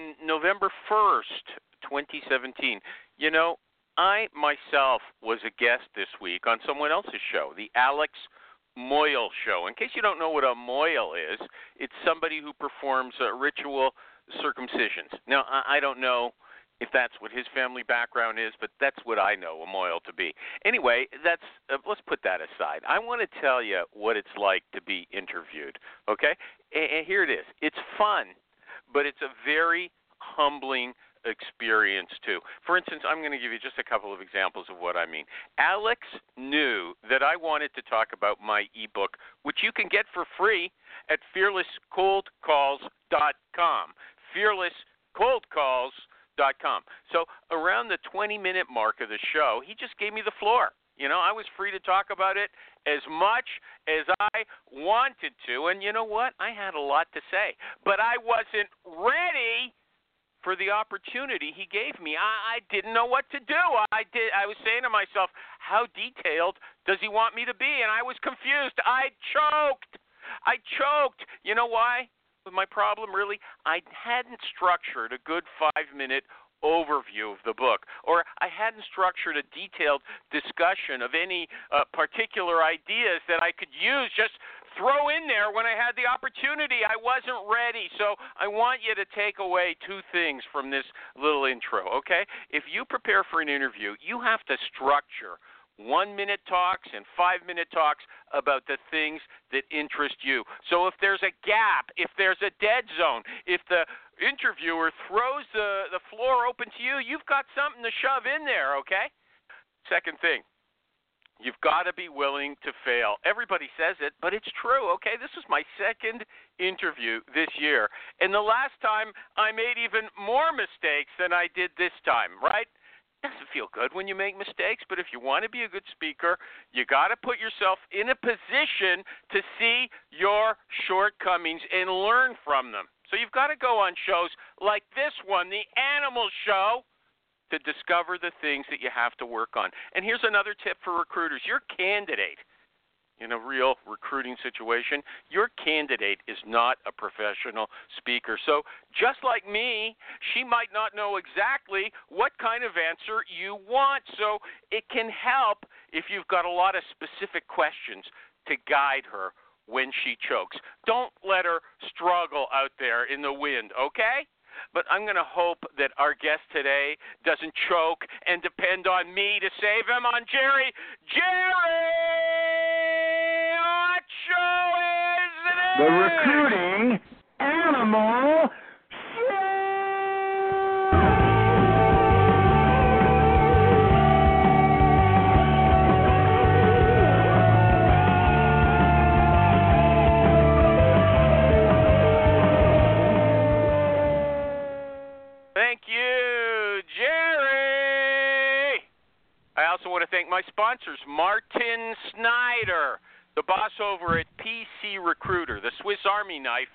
on November 1st, 2017. You know, I myself was a guest this week on someone else's show, the Alex Moyle Show. In case you don't know what a moyle is, it's somebody who performs uh, ritual circumcisions. Now, I, I don't know if that's what his family background is, but that's what I know a moil to be. Anyway, that's uh, let's put that aside. I want to tell you what it's like to be interviewed. Okay, and, and here it is. It's fun, but it's a very humbling experience too. For instance, I'm going to give you just a couple of examples of what I mean. Alex knew that I wanted to talk about my ebook, which you can get for free at fearlesscoldcalls.com. Fearlesscoldcalls.com. So around the 20 minute mark of the show, he just gave me the floor. You know, I was free to talk about it as much as I wanted to. And you know what? I had a lot to say, but I wasn't ready for the opportunity he gave me. I, I didn't know what to do. I did. I was saying to myself, how detailed does he want me to be? And I was confused. I choked. I choked. You know why? My problem really, I hadn't structured a good five minute overview of the book, or I hadn't structured a detailed discussion of any uh, particular ideas that I could use just throw in there when I had the opportunity. I wasn't ready. So I want you to take away two things from this little intro, okay? If you prepare for an interview, you have to structure one minute talks and five minute talks about the things that interest you. So if there's a gap, if there's a dead zone, if the interviewer throws the, the floor open to you, you've got something to shove in there, okay? Second thing, You've got to be willing to fail. Everybody says it, but it's true. Okay, this was my second interview this year, and the last time I made even more mistakes than I did this time. Right? Doesn't feel good when you make mistakes, but if you want to be a good speaker, you got to put yourself in a position to see your shortcomings and learn from them. So you've got to go on shows like this one, the Animal Show to discover the things that you have to work on. And here's another tip for recruiters your candidate in a real recruiting situation, your candidate is not a professional speaker. So, just like me, she might not know exactly what kind of answer you want. So, it can help if you've got a lot of specific questions to guide her when she chokes. Don't let her struggle out there in the wind, okay? but I'm going to hope that our guest today doesn't choke and depend on me to save him on Jerry. Jerry! The recruiting animal Thank you, Jerry. I also want to thank my sponsors, Martin Snyder, the boss over at PC Recruiter, the Swiss Army knife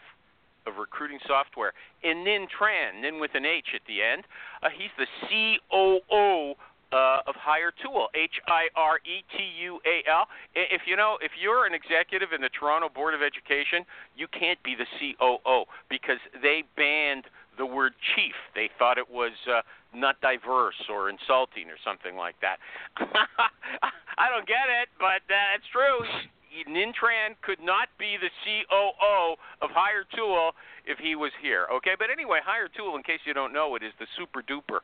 of recruiting software, and Ninh Tran, Nin with an H at the end. Uh, he's the COO uh, of Hire Tool, H I R E T U A L. If you know, if you're an executive in the Toronto Board of Education, you can't be the COO because they banned the word chief. They thought it was uh, not diverse or insulting or something like that. I don't get it, but uh, it's true. Ninh Tran could not be the COO of Hire Tool if he was here. Okay, but anyway, Hiretual, in case you don't know, it is the super duper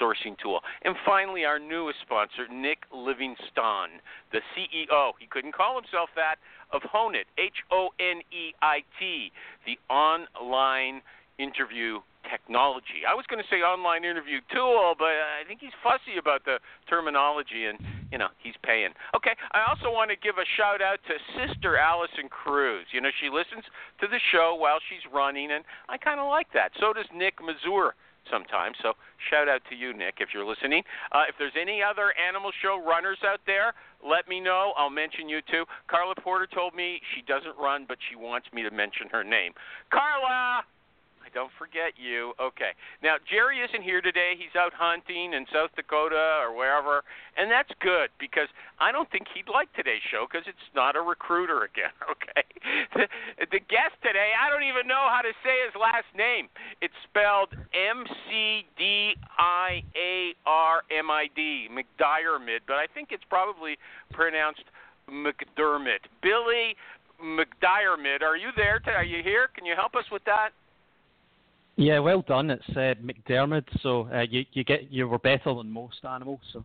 sourcing tool. And finally, our newest sponsor, Nick Livingston, the CEO. He couldn't call himself that of Honeit, H O N E I T, the online interview technology. I was going to say online interview tool, but I think he's fussy about the terminology, and you know, he's paying. Okay, I also want to give a shout out to Sister Allison Cruz. You know, she listens to the show while she's running, and I kind of like that. So does Nick Mazur sometimes. So shout out to you, Nick, if you're listening. Uh, if there's any other animal show runners out there, let me know. I'll mention you too. Carla Porter told me she doesn't run, but she wants me to mention her name. Carla! Don't forget you. Okay. Now Jerry isn't here today. He's out hunting in South Dakota or wherever, and that's good because I don't think he'd like today's show because it's not a recruiter again. Okay. The, the guest today, I don't even know how to say his last name. It's spelled M C D I A R M I D, McDiarmid, but I think it's probably pronounced McDermott. Billy McDiarmid, are you there? Are you here? Can you help us with that? Yeah, well done. It's uh, McDermott, so uh, you you get you were better than most animals. So.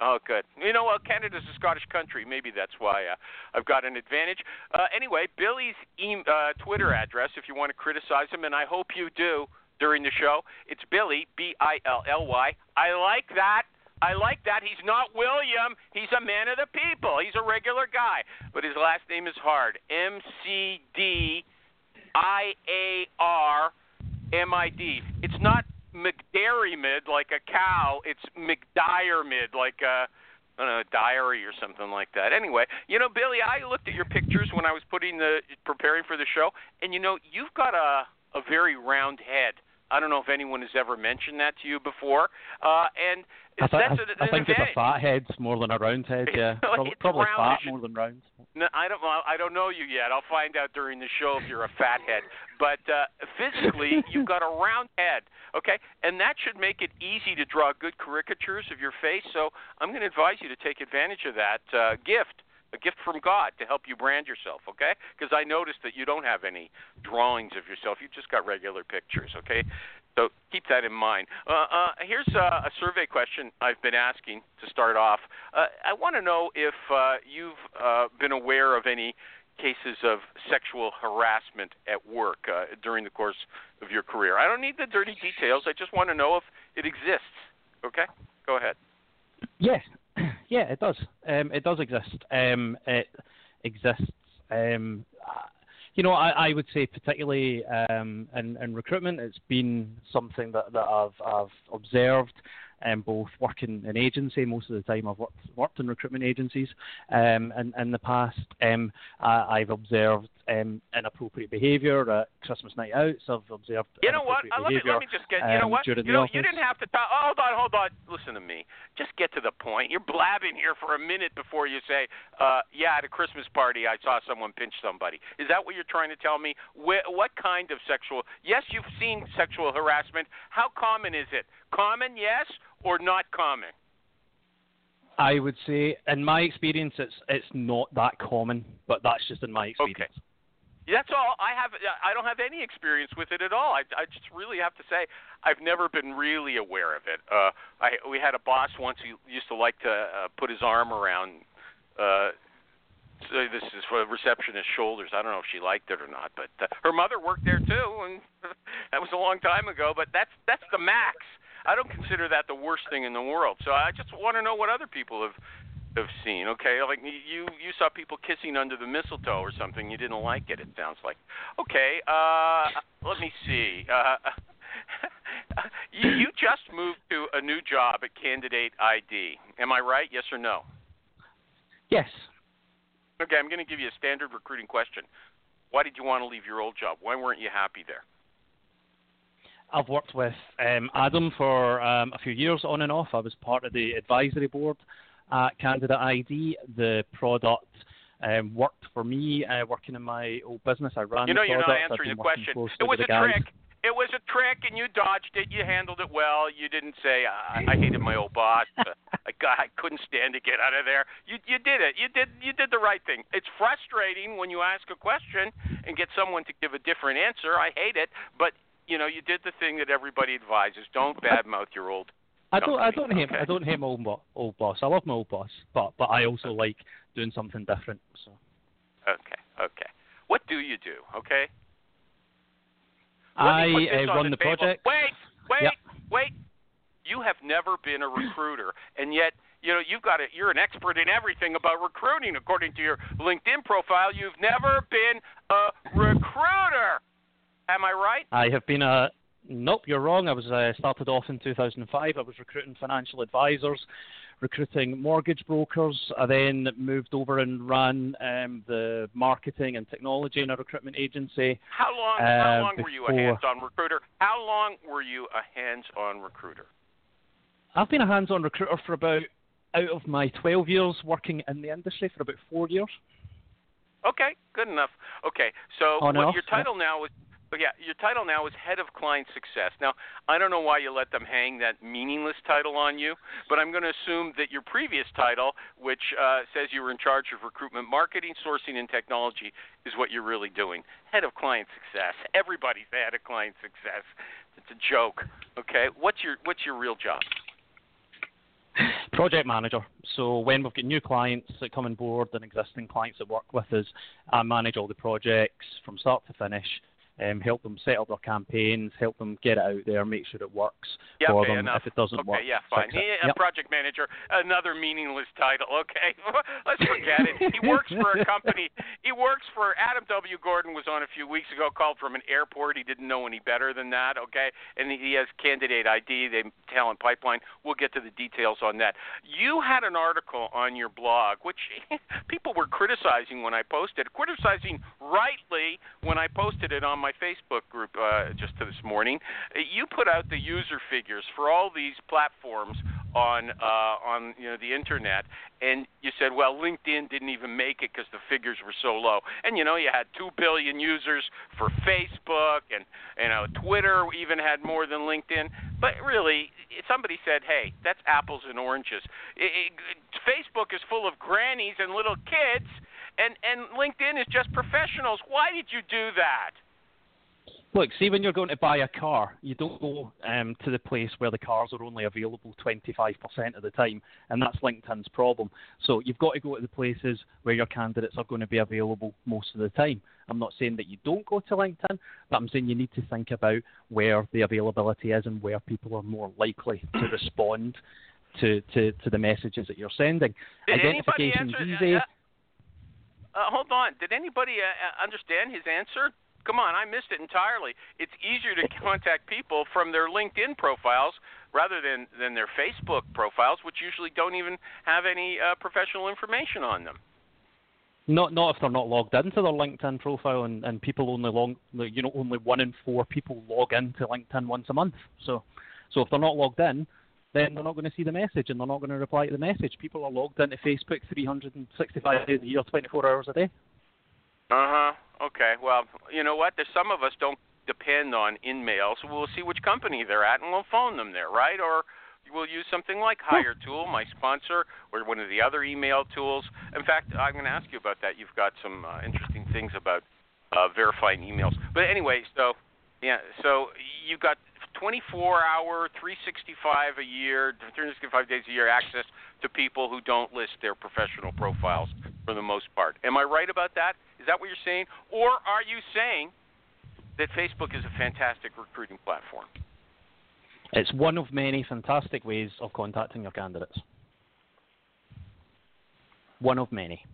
Oh, good. You know, well, Canada's a Scottish country. Maybe that's why uh, I've got an advantage. Uh, anyway, Billy's e- uh, Twitter address, if you want to criticize him, and I hope you do during the show, it's Billy B I L L Y. I like that. I like that. He's not William. He's a man of the people. He's a regular guy, but his last name is hard. M C D I A R M-I-D. It's not McDairy-mid like a cow. It's McDiarmid like a I don't know, a diary or something like that. Anyway, you know, Billy, I looked at your pictures when I was putting the preparing for the show, and you know, you've got a a very round head. I don't know if anyone has ever mentioned that to you before. Uh, and I, th- that's I, I think advantage. it's a fat head more than a round head. Yeah, probably, probably fat more than round. No, I don't. I don't know you yet. I'll find out during the show if you're a fat head. But uh, physically, you've got a round head. Okay, and that should make it easy to draw good caricatures of your face. So I'm going to advise you to take advantage of that uh, gift a gift from God to help you brand yourself, okay? Because I noticed that you don't have any drawings of yourself. You've just got regular pictures, okay? So keep that in mind. Uh, uh, here's a, a survey question I've been asking to start off. Uh, I want to know if uh, you've uh, been aware of any cases of sexual harassment at work uh, during the course of your career. I don't need the dirty details. I just want to know if it exists. Okay? Go ahead. Yes, yeah, it does. Um, it does exist. Um, it exists. Um, you know, I, I would say particularly um, in, in recruitment, it's been something that, that I've, I've observed um, both working in agency. Most of the time, I've worked worked in recruitment agencies. Um, and in the past, um, I, I've observed um, inappropriate behaviour at Christmas night outs. I've observed. You know what? Uh, let, me, let me just get. You know um, what? You know, you didn't have to talk. Oh, hold on, hold on. Listen to me. Just get to the point. You're blabbing here for a minute before you say, uh, "Yeah, at a Christmas party, I saw someone pinch somebody." Is that what you're trying to tell me? Wh- what kind of sexual? Yes, you've seen sexual harassment. How common is it? Common, yes, or not common? I would say, in my experience, it's it's not that common, but that's just in my experience. Okay. That's all. I have. I don't have any experience with it at all. I, I just really have to say, I've never been really aware of it. Uh, I we had a boss once who used to like to uh, put his arm around. Uh, so this is for receptionist shoulders. I don't know if she liked it or not, but uh, her mother worked there too, and that was a long time ago. But that's that's the max. I don't consider that the worst thing in the world. So I just want to know what other people have have seen. Okay, like you you saw people kissing under the mistletoe or something. You didn't like it. It sounds like. Okay, uh, let me see. Uh, you, you just moved to a new job at Candidate ID. Am I right? Yes or no? Yes. Okay, I'm going to give you a standard recruiting question. Why did you want to leave your old job? Why weren't you happy there? I've worked with um, Adam for um, a few years on and off. I was part of the advisory board at Candidate ID. The product um, worked for me uh, working in my old business. I ran You know, the you're product. not answering the question. It was a guys. trick. It was a trick, and you dodged it. You handled it well. You didn't say, "I, I hated my old boss. I, got, I couldn't stand to get out of there." You, you did it. You did, you did the right thing. It's frustrating when you ask a question and get someone to give a different answer. I hate it, but you know, you did the thing that everybody advises. Don't badmouth your old. I don't. I don't hate. Okay. I don't hate my old, bo- old boss. I love my old boss, but but I also like doing something different. So Okay, okay. What do you do? Okay. I me put this uh, run the, table. project. Wait, wait, Yep. wait. You have never been a recruiter, and yet you know you've got it. You're an expert in everything about recruiting, according to your LinkedIn profile. You've never been a recruiter. Am I right? I have been a. Nope, you're wrong. I was uh, started off in 2005. I was recruiting financial advisors, recruiting mortgage brokers. I then moved over and ran um, the marketing and technology in a recruitment agency. How long? Uh, how long were you a hands-on recruiter? How long were you a hands-on recruiter? I've been a hands-on recruiter for about out of my 12 years working in the industry for about four years. Okay, good enough. Okay, so what your yeah. title now is yeah, your title now is head of client success. Now, I don't know why you let them hang that meaningless title on you, but I'm going to assume that your previous title, which uh, says you were in charge of recruitment, marketing, sourcing, and technology, is what you're really doing. Head of client success. Everybody's the head of client success. It's a joke. Okay, what's your what's your real job? Project manager. So when we've got new clients that come on board and existing clients that work with us, I manage all the projects from start to finish. Um, help them set up their campaigns, help them get it out there, make sure it works Yeah, for okay, them. enough. If it doesn't okay, work, yeah, fine. He, a Yep. project manager, another meaningless title. Okay, let's forget it. He works for a company. He works for Adam W. Gordon was on a few weeks ago. Called from an airport. He didn't know any better than that. Okay, and he has candidate ID, the talent pipeline. We'll get to the details on that. You had an article on your blog, which people were criticizing when I posted, criticizing rightly when I posted it on my Facebook group uh, just this morning. You put out the user figures for all these platforms on uh, on you know the internet, and you said, well, LinkedIn didn't even make it because the figures were so low. And you know, you had two billion users for Facebook, and you know, Twitter even had more than LinkedIn. But really, somebody said, hey, that's apples and oranges. It, it, Facebook is full of grannies and little kids, and and LinkedIn is just professionals. Why did you do that? Look, see, when you're going to buy a car, you don't go um, to the place where the cars are only available 25% of the time, and that's LinkedIn's problem. So you've got to go to the places where your candidates are going to be available most of the time. I'm not saying that you don't go to LinkedIn, but I'm saying you need to think about where the availability is and where people are more likely to respond to, to, to the messages that you're sending. Did anybody Identification's answer? easy. Uh, uh, hold on. Did anybody uh, uh, understand his answer? Come on, I missed it entirely. It's easier to contact people from their LinkedIn profiles rather than than their Facebook profiles, which usually don't even have any uh, professional information on them. Not not if they're not logged into their LinkedIn profile, and, and people only log, you know, only one in four people log into LinkedIn once a month. So, so if they're not logged in, then they're not going to see the message, and they're not going to reply to the message. People are logged into Facebook 365 days a year, 24 hours a day. Uh huh. Okay. Well, you know what? There's some of us don't depend on InMail, so we'll see which company they're at, and we'll phone them there, right? Or we'll use something like Hire Tool, my sponsor, or one of the other email tools. In fact, I'm going to ask you about that. You've got some uh, interesting things about uh, verifying emails. But anyway, so yeah, so you've got 24 hour, 365 a year, 365 days a year access to people who don't list their professional profiles for the most part. Am I right about that? Is that what you're saying? Or are you saying that Facebook is a fantastic recruiting platform? It's one of many fantastic ways of contacting your candidates. One of many.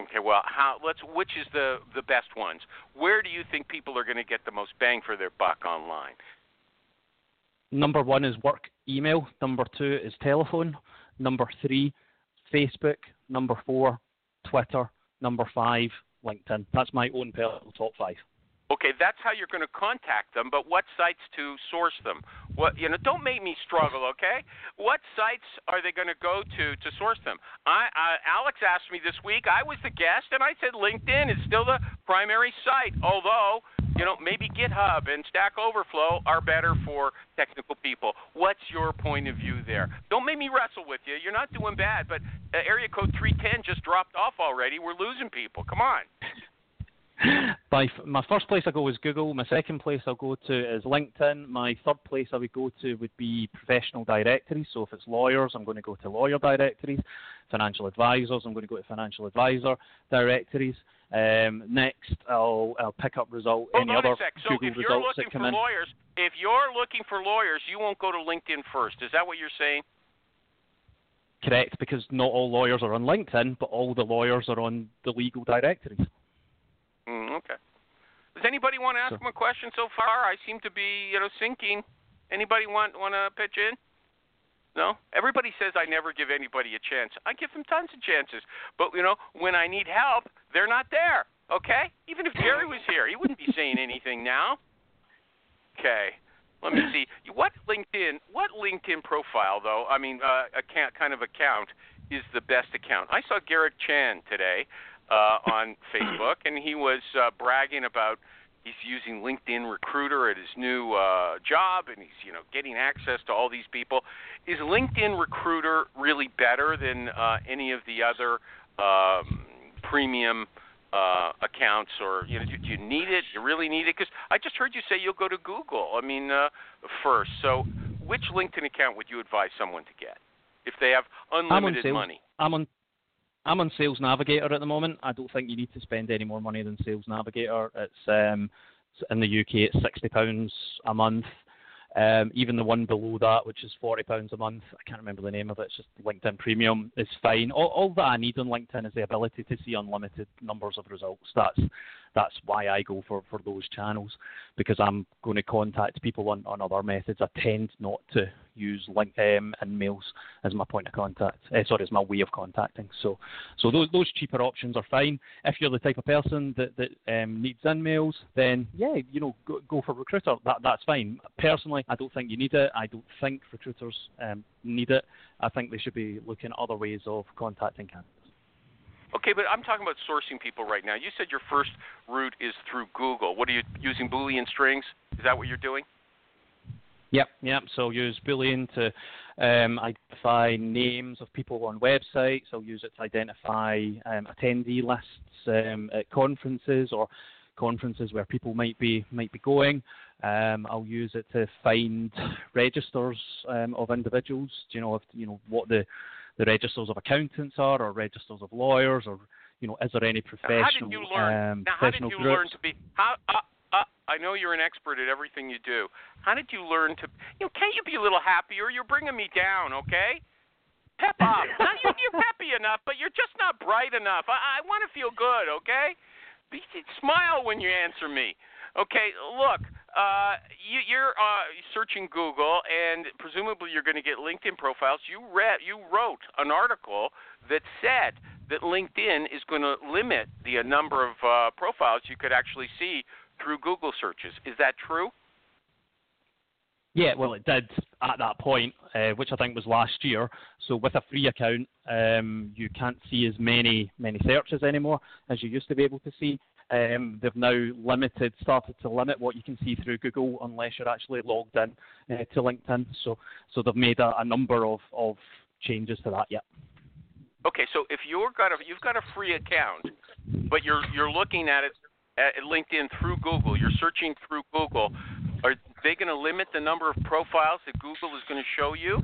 Okay, well, how let's which is the the best ones? Where do you think people are going to get the most bang for their buck online? Number one is work email. Number two is telephone. Number three, Facebook. Number four, Twitter. Number five, LinkedIn. That's my own personal top five. Okay, that's how you're going to contact them, but what sites to source them? What you know, don't make me struggle, okay? What sites are they going to go to to source them? I, I Alex asked me this week. I was the guest, and I said LinkedIn is still the primary site, although you know maybe GitHub and Stack Overflow are better for technical people. What's your point of view there? Don't make me wrestle with you. You're not doing bad, but uh, area code 310 just dropped off already. We're losing people. Come on. My, my first place I go is Google. My second place I'll go to is LinkedIn. My third place I would go to would be professional directories. So if it's lawyers, I'm going to go to lawyer directories. Financial advisors, I'm going to go to financial advisor directories. Um, next, I'll, I'll pick up result Hold any other. So Google if you're results looking that for come in. lawyers, if you're looking for lawyers, you won't go to LinkedIn first. Is that what you're saying? correct because not all lawyers are on LinkedIn, but all the lawyers are on the legal directories. Mm, okay. Does anybody want to ask So- him a question so far? I seem to be, you know, sinking. Anybody want want to pitch in? No. Everybody says I never give anybody a chance. I give them tons of chances, but you know, when I need help, they're not there. Okay. Even if Jerry was here, he wouldn't be saying anything now. Okay. Let me see. What LinkedIn? What LinkedIn profile though? I mean, uh, account kind of account is the best account. I saw Garrett Chan today uh, on Facebook, and he was uh, bragging about he's using LinkedIn Recruiter at his new uh, job, and he's you know getting access to all these people. Is LinkedIn Recruiter really better than uh, any of the other um, premium uh, accounts, or you know, do, do you need it? Do you really need it? Because I just heard you say you'll go to Google. I mean, uh, first. So, which LinkedIn account would you advise someone to get if they have I'm on unlimited money? I'm on. I'm on Sales Navigator at the moment. I don't think you need to spend any more money than Sales Navigator. It's um, in the UK it's sixty pounds a month. Um, even the one below that, which is forty pounds a month, I can't remember the name of it. It's just LinkedIn Premium is fine. All, all that I need on LinkedIn is the ability to see unlimited numbers of results. That's that's why I go for, for those channels because I'm going to contact people on, on other methods. I tend not to use LinkedIn InMails as my point of contact. Uh, sorry, as my way of contacting. So so those those cheaper options are fine. If you're the type of person that that um, needs InMails, then yeah, you know, go, go for recruiter. That that's fine. Personally, I don't think you need it. I don't think recruiters um, need it. I think they should be looking at other ways of contacting candidates. Okay, but I'm talking about sourcing people right now. You said your first route is through Google. What are you using Boolean strings? Is that what you're doing? Yep, yep. So I'll use Boolean to um, identify names of people on websites. I'll use it to identify um, attendee lists um, at conferences or conferences where people might be might be going. Um, I'll use it to find registers um, of individuals. Do you know if you know what the the registers of accountants are, or registers of lawyers, or you know, is there any professional how did you learn? um, now, how did you groups? learn to be? How? Uh, uh, I know you're an expert at everything you do. How did you learn to? You know, can't you be a little happier? You're bringing me down, okay? Pep up. now, you, you're peppy enough, but you're just not bright enough. I, I want to feel good, okay? Be, smile when you answer me. Okay, look, uh, you, you're uh, searching Google, and presumably you're going to get LinkedIn profiles. You read, you wrote an article that said that LinkedIn is going to limit the uh, number of uh, profiles you could actually see through Google searches. Is that true? Yeah, well, it did at that point, uh, which I think was last year. So with a free account, um, you can't see as many many searches anymore as you used to be able to see. Um, they've now limited, started to limit what you can see through Google unless you're actually logged in uh, to LinkedIn. So, so they've made a, a number of, of changes to that. Yeah. Okay, so if you're got a you've got a free account, but you're you're looking at it at LinkedIn through Google, you're searching through Google, are they going to limit the number of profiles that Google is going to show you?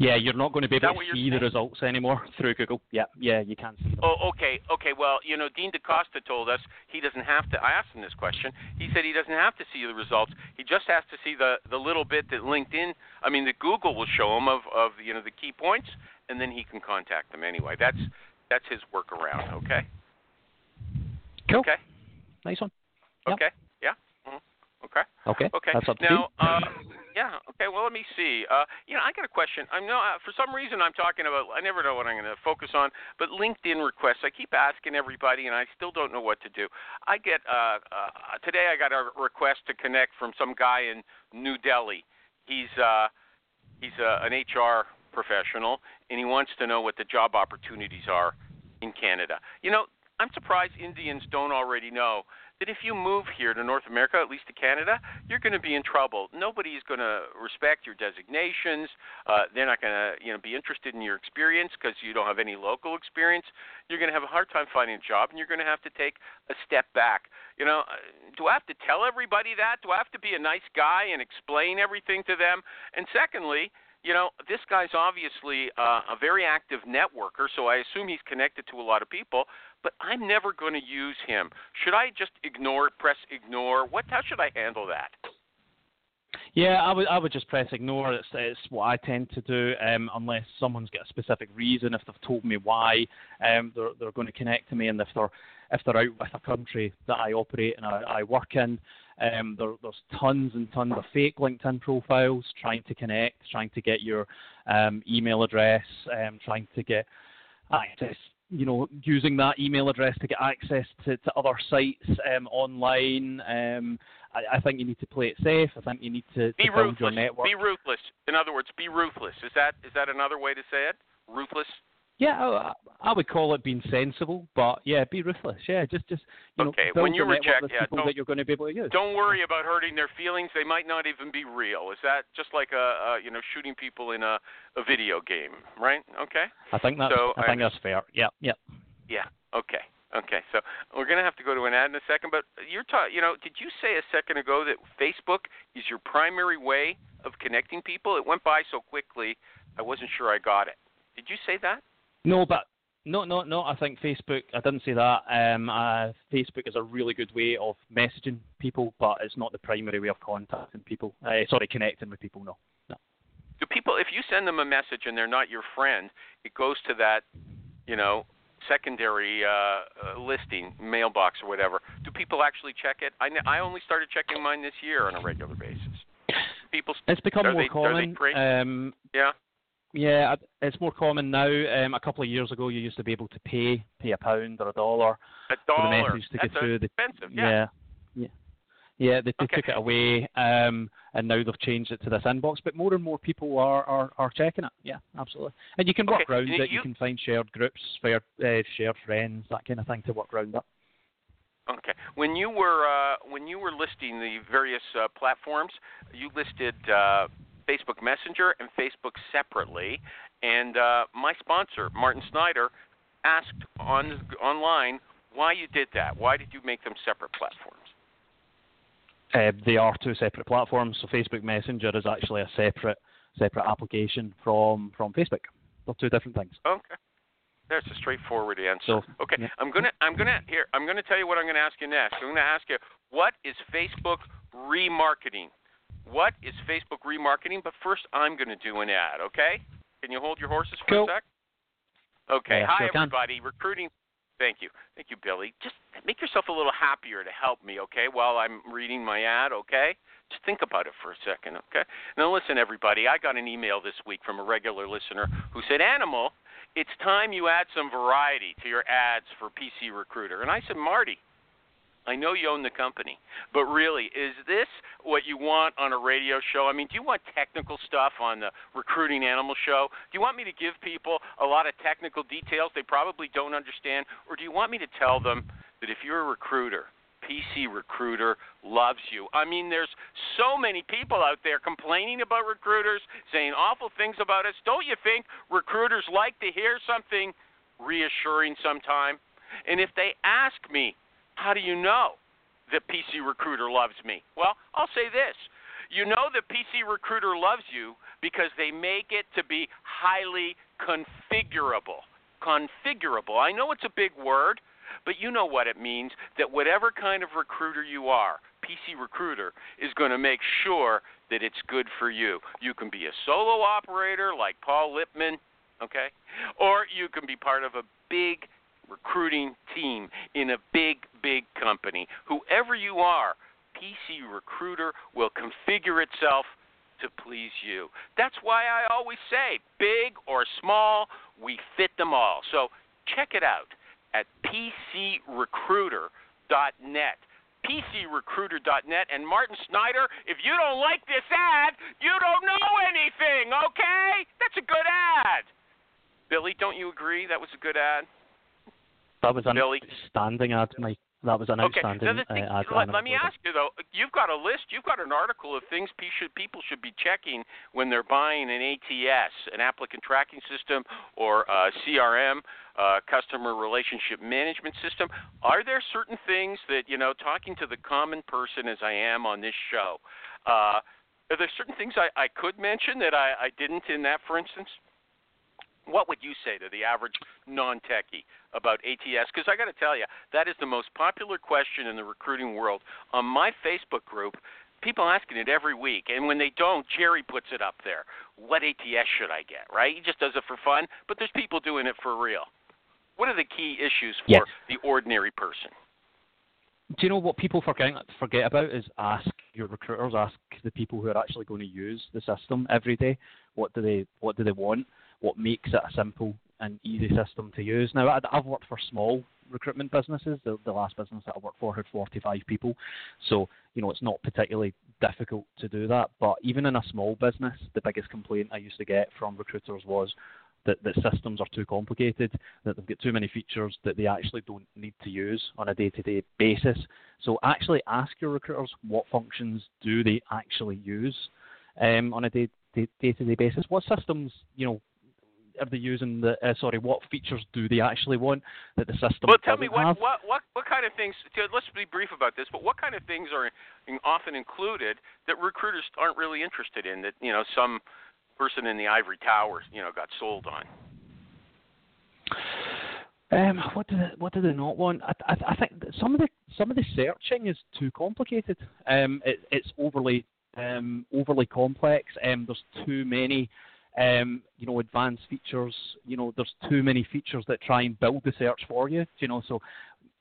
Yeah, you're not going to be able to you're see the results anymore through Google. Yeah, yeah, you can see them. Oh, okay, okay. Well, you know, Dean DaCosta told us he doesn't have to. I asked him this question. He said he doesn't have to see the results. He just has to see the the little bit that LinkedIn, I mean, that Google will show him of of you know the key points, and then he can contact them anyway. That's that's his workaround. Okay. Cool. Okay. Nice one. Yep. Okay. Yeah. Mhm. Okay. Okay. Okay. That's up to now, you. Yeah. Okay. Well, let me see. Uh, you know, I got a question. I know uh, for some reason I'm talking about. I never know what I'm going to focus on, but LinkedIn requests. I keep asking everybody, and I still don't know what to do. I get uh, uh, today. I got a request to connect from some guy in New Delhi. He's uh, he's uh, an HR professional, and he wants to know what the job opportunities are in Canada. You know, I'm surprised Indians don't already know that if you move here to North America, at least to Canada, you're going to be in trouble. Nobody is going to respect your designations. Uh, they're not going to, you know, be interested in your experience because you don't have any local experience. You're going to have a hard time finding a job, and you're going to have to take a step back. You know, uh, do I have to tell everybody that? Do I have to be a nice guy and explain everything to them? And secondly, you know, this guy's obviously uh, a very active networker, so I assume he's connected to a lot of people. But I'm never going to use him. Should I just ignore, press ignore? What? How should I handle that? Yeah, I would I would just press ignore. It's it's what I tend to do, um, unless someone's got a specific reason. If they've told me why, um, they're they're going to connect to me, and if they're if they're out with a country that I operate and I, I work in, um, there, there's tons and tons of fake LinkedIn profiles trying to connect, trying to get your um, email address, um, trying to get access you know, using that email address to get access to, to other sites um, online. Um, I, I, think you need to play it safe. I think you need to, be to build ruthless. your network. Be ruthless. In other words, be ruthless. Is that is that another way to say it? Ruthless. Yeah, I, I would call it being sensible, but yeah, be ruthless. Yeah, just just you okay. know, when you reject, yeah, people that you're going to be able to use. Don't worry about hurting their feelings. They might not even be real. Is that just like a, a you know shooting people in a a video game, right? Okay. I think that's so, I think that's fair. Yeah, yeah. Yeah. Okay. Okay. So we're going to have to go to an ad in a second, but you're talking. You know, did you say a second ago that Facebook is your primary way of connecting people? It went by so quickly, I wasn't sure I got it. Did you say that? No, but no, no, no. I think Facebook. I didn't say that. Um, uh, Facebook is a really good way of messaging people, but it's not the primary way of contacting people. Uh, sorry, connecting with people. No, no. Do people, if you send them a message and they're not your friend, it goes to that, you know, secondary uh, uh, listing, mailbox or whatever. Do people actually check it? I, I only started checking mine this year on a regular basis. People. It's become more they, common. Um, yeah. Yeah, it's more common now. Um, a couple of years ago, you used to be able to pay pay a pound or a dollar a dollar. for the message to That's get through. Expensive. Yeah. yeah. yeah. Yeah, they, they okay. took it away, um, and now they've changed it to this inbox. But more and more people are, are, are checking it. Yeah, absolutely. And you can work okay. around you, it. You can find shared groups, shared, uh, shared friends, that kind of thing to work around that. Okay. When you were uh, when you were listing the various uh, platforms, you listed uh, Facebook Messenger and Facebook separately. And uh, my sponsor, Martin Snyder, asked on online why you did that. Why did you make them separate platforms? Uh, they are two separate platforms. So Facebook Messenger is actually a separate separate application from from Facebook. They're two different things. Okay. That's a straightforward answer. So, okay, yeah. I'm gonna I'm gonna here I'm gonna tell you what I'm gonna ask you next. I'm gonna ask you what is Facebook remarketing? What is Facebook remarketing? But first, I'm gonna do an ad. Okay? Can you hold your horses for cool. a sec? Okay. Yeah, Hi sure everybody. Can. Recruiting. Thank you. Thank you, Billy. Just make yourself a little happier to help me, okay, while I'm reading my ad, okay? Just think about it for a second, okay? Now, listen, everybody. I got an email this week from a regular listener who said, Animal, it's time you add some variety to your ads for PC Recruiter. And I said, Marty, I know you own the company, but really, is this what you want on a radio show? I mean, do you want technical stuff on the recruiting animal show? Do you want me to give people a lot of technical details they probably don't understand? Or do you want me to tell them that if you're a recruiter, PC Recruiter loves you. I mean, there's so many people out there complaining about recruiters, saying awful things about us. Don't you think recruiters like to hear something reassuring sometime? And if they ask me, how do you know that PC Recruiter loves me? Well, I'll say this. You know that PC Recruiter loves you because they make it to be highly configurable. Configurable. I know it's a big word, but you know what it means that whatever kind of recruiter you are, PC Recruiter is going to make sure that it's good for you. You can be a solo operator like Paul Lipman, okay? Or you can be part of a big recruiting team in a big, big company. Whoever you are, PC Recruiter will configure itself to please you. That's why I always say, big or small, we fit them all. So check it out at PCRecruiter.net. PCRecruiter.net. And Martin Snyder, if you don't like this ad, you don't know anything, okay? That's a good ad. Billy, don't you agree that was a good ad? That was an Billy. outstanding ad, Mike. That was an okay. outstanding Now, thing, uh, ad. let, let me ask you though. You've got a list. You've got an article of things people should be checking when they're buying an ATS, an applicant tracking system, or a CRM, uh, customer relationship management system. Are there certain things that you know, talking to the common person as I am on this show, uh, are there certain things I, I could mention that I, I didn't in that, for instance? What would you say to the average non techie about ATS? Because I got to tell you, that is the most popular question in the recruiting world. On my Facebook group, people asking it every week, and when they don't, Jerry puts it up there. What ATS should I get? Right? He just does it for fun, but there's people doing it for real. What are the key issues for Yes. the ordinary person? do you know what people forget forget about is ask your recruiters, ask the people who are actually going to use the system every day. What do they what do they want? What makes it a simple and easy system to use? Now, I- I've worked for small recruitment businesses. The, the last business that I worked for had 45 people, so you know it's not particularly difficult to do that. But even in a small business, the biggest complaint I used to get from recruiters was that, that systems are too complicated, that they've got too many features that they actually don't need to use on a day-to-day basis. So actually ask your recruiters what functions do they actually use um, on a day, day, day-to-day basis. What systems, you know, are they using? The uh, sorry, what features do they actually want that the system Well, tell me what, what what what kind of things. Let's be brief about this. But what kind of things are often included that recruiters aren't really interested in? That you know some person in the ivory tower you know got sold on. Um, what do they, what do they not want? I, I, I think some of the some of the searching is too complicated. Um, it, it's overly um, overly complex. Um, there's too many um, you know advanced features. You know, there's too many features that try and build the search for you. You know, so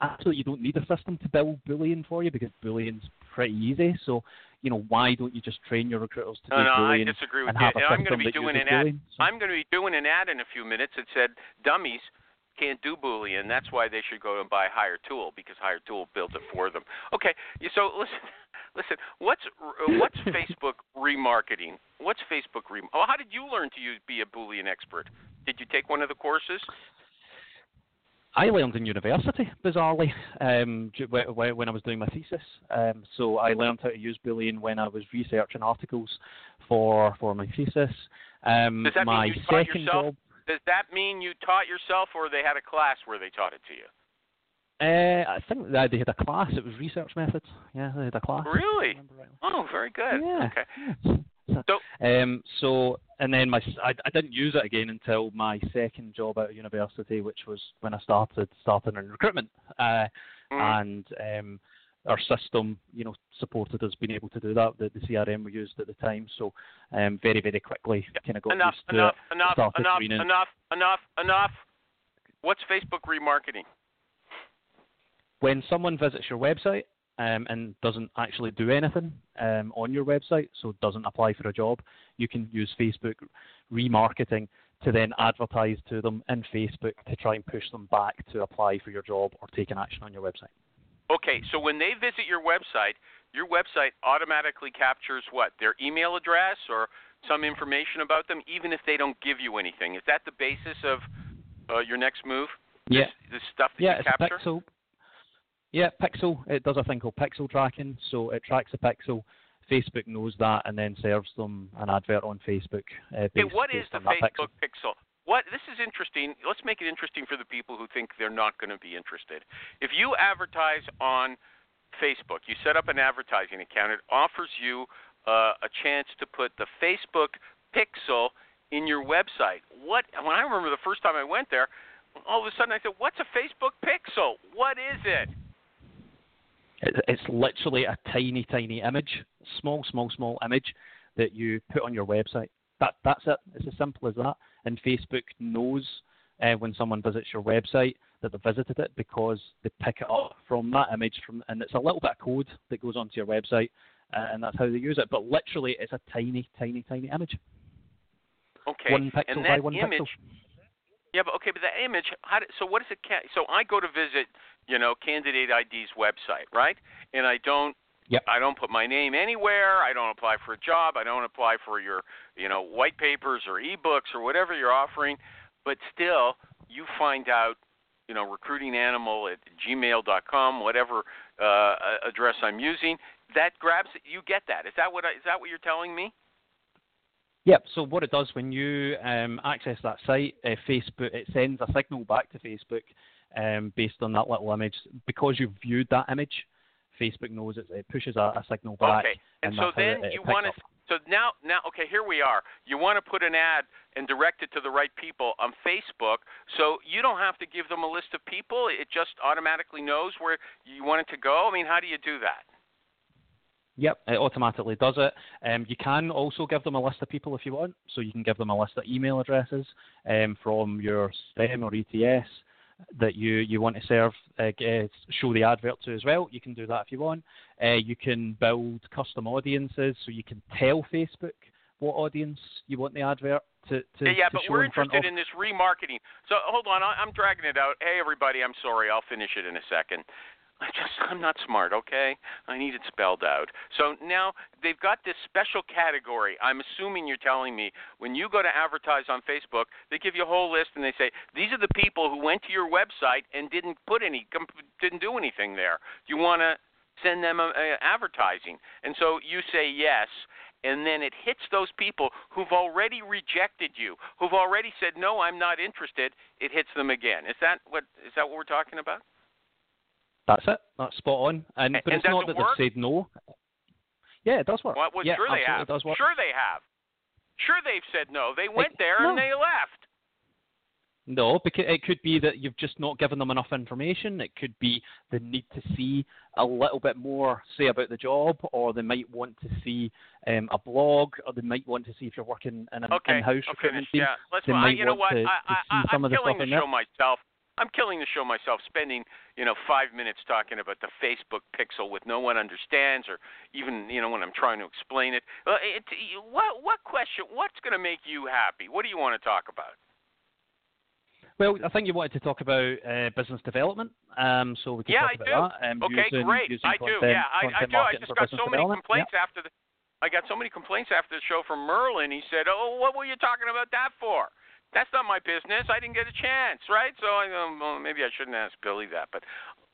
actually you don't need a system to build Boolean for you because Boolean's pretty easy. So you know, why don't you just train your recruiters to No, do no, I Boolean disagree with you. have a And I'm going to be doing an ad. Boolean? So- I'm going to be doing an ad in a few minutes that said dummies can't do Boolean. That's why they should go and buy Hire Tool because Hiretual built it for them. Okay, so listen, listen. What's what's Facebook remarketing? What's Facebook re? Oh, how did you learn to use be a Boolean expert? Did you take one of the courses? I learned in university, bizarrely, um, ju- wh- wh- when I was doing my thesis. Um, so I learned how to use Boolean when I was researching articles for for my thesis. Um, Does that mean my you taught yourself? job, Does that mean you taught yourself, or they had a class where they taught it to you? Uh, I think they had a class. It was research methods. Yeah, they had a class. Really? Oh, very good. Yeah. Okay. So- um, so and then my I, I didn't use it again until my second job out of university, which was when I started started in recruitment. Uh, Mm. and um, our system, you know, supported us being able to do that. The, the CRM we used at the time, so um, very very quickly kind of got enough, used to enough, it. enough, started enough, enough, enough, enough. What's Facebook remarketing? When someone visits your website um, and doesn't actually do anything um, on your website, so doesn't apply for a job, you can use Facebook remarketing to then advertise to them in Facebook to try and push them back to apply for your job or take an action on your website. Okay, so when they visit your website, your website automatically captures what? Their email address or some information about them, even if they don't give you anything. Is that the basis of uh, your next move? Yeah. This, this stuff that Yeah, you capture? Pixel. Yeah, Pixel. It does a thing called pixel tracking, so it tracks a pixel. Facebook knows that and then serves them an advert on Facebook. Uh, Okay, based, what is the Facebook pixel. pixel? What this is interesting. Let's make it interesting for the people who think they're not going to be interested. If you advertise on Facebook, you set up an advertising account. It offers you uh, a chance to put the Facebook pixel in your website. What? When I remember the first time I went there, all of a sudden I said, "What's a Facebook pixel? What is it?" It- It's literally a tiny, tiny image, small, small, small image that you put on your website. That that's it. It's as simple as that. And Facebook knows uh, when someone visits your website that they visited it because they pick it up from that image from, and it's a little bit of code that goes onto your website, uh, and that's how they use it. But literally, it's a tiny, tiny, tiny image. Okay. One pixel and by one image, pixel. Yeah, but okay, but the image. How do, so what is it? ca- So I go to visit, you know, Candidate ID's website, right? And I don't. Yep. I don't put my name anywhere. I don't apply for a job. I don't apply for your, you know, white papers or ebooks or whatever you're offering. But still, you find out, you know, recruiting animal at gmail.com, whatever uh, address I'm using. That grabs. You get that. Is that what? I, is that what you're telling me? Yep. So what it does when you um, access that site, uh, Facebook, it sends a signal back to Facebook um, based on that little image. Because you've viewed that image, Facebook knows it, it pushes a, a signal back. Okay. And, and so then it- it you want to. So now, now, okay, here we are. You want to put an ad and direct it to the right people on Facebook, so you don't have to give them a list of people. It just automatically knows where you want it to go. I mean, how do you do that? Yep, it automatically does it. Um, you can also give them a list of people if you want. So you can give them a list of email addresses um, from your STEM or ATS that you, you want to serve, uh, show the advert to as well. You can do that if you want. Uh, you can build custom audiences, so you can tell Facebook what audience you want the advert to, to yeah, to but show we're in interested of. in this remarketing. So hold on, I'm dragging it out. Hey, everybody, I'm sorry. I'll finish it in a second. I just I'm not smart, okay? I need it spelled out. So now they've got this special category. I'm assuming you're telling me when you go to advertise on Facebook, they give you a whole list and they say these are the people who went to your website and didn't put any didn't do anything there. Do you want to send them a, a advertising? And so you say yes and then it hits those people who've already rejected you, who've already said no, I'm not interested. It hits them again. Is that what is that what we're talking about? That's it. That's spot on. And, And- but it's not it that work? they've said no. Yeah, it does work. Well, well yeah, sure they have. does work. Sure they have. Sure they've said no. They went there no. and they left. No, because it could be that you've just not given them enough information. It could be the need to see a little bit more, say, about the job, or they might want to see um, a blog, or they might want to see if you're working in an Okay, in-house I'll recruitment finish. team. Yeah, let's. might you know what? to- I, to I, see I, some I'm of the killing stuff the in show myself. I'm killing the show myself, spending you know five minutes talking about the Facebook pixel with no one understands, or even you know when I'm trying to explain it. Well, it what what question? What's going to make you happy? What do you want to talk about? Well, I think you wanted to talk about uh, business development, um, so we can Yeah, talk I about that. Um, Okay, using, great. Using I do. Yeah, I, I do. I just got so many complaints after the. I got so many complaints after the show from Merlin. He said, "Oh, what were you talking about that for? That's not my business. I didn't get a chance, right? So I, um, well, maybe I shouldn't ask Billy that, but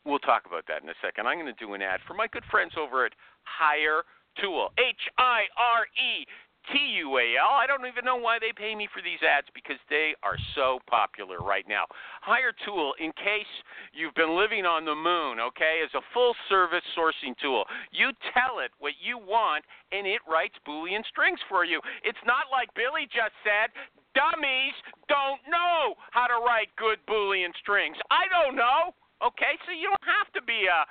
we'll talk about that in a second. I'm going to do an ad for my good friends over at Hire Tool. H I R E T U A L. I don't even know why they pay me for these ads because they are so popular right now. Hire Tool, in case you've been living on the moon, okay, is a full service sourcing tool. You tell it what you want and it writes Boolean strings for you. It's not like Billy just said, dummies don't know how to write good Boolean strings. I don't know. Okay, so you don't have to be a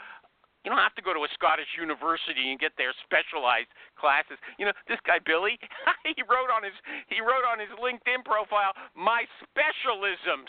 you don't have to go to a Scottish university and get their specialized classes. You know, this guy Billy, he wrote on his he wrote on his LinkedIn profile my specialisms.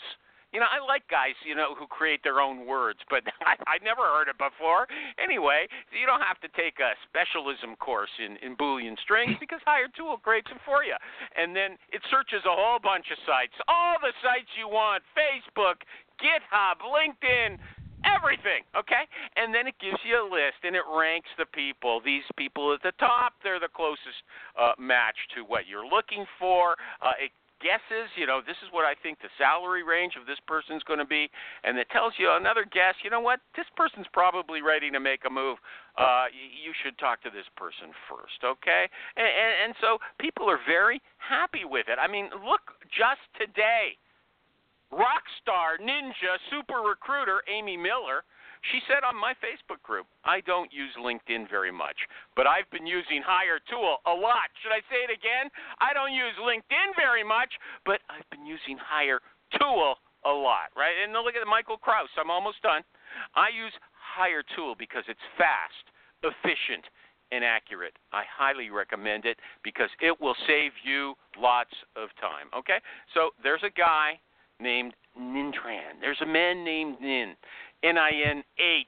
You know, I like guys, you know, who create their own words, but I, I never heard it before. Anyway, you don't have to take a specialism course in, in Boolean strings because Hiretual creates them for you. And then it searches a whole bunch of sites, all the sites you want Facebook, GitHub, LinkedIn, everything, okay? And then it gives you a list and it ranks the people. These people at the top, they're the closest uh, match to what you're looking for. Uh, it guesses, you know, this is what I think the salary range of this person's going to be, and it tells you another guess. You know what? This person's probably ready to make a move. Uh, you should talk to this person first, okay? And, and, and so people are very happy with it. I mean, look, just today rock star, ninja, super recruiter Amy Miller. She said on my Facebook group, I don't use LinkedIn very much, but I've been using Hire Tool a lot. Should I say it again? I don't use LinkedIn very much, but I've been using Hire Tool a lot, right? And look at Michael Kraus. I'm almost done. I use Hire Tool because it's fast, efficient, and accurate. I highly recommend it because it will save you lots of time. Okay? So there's a guy named Ninh Tran. There's a man named Ninh, N I N H.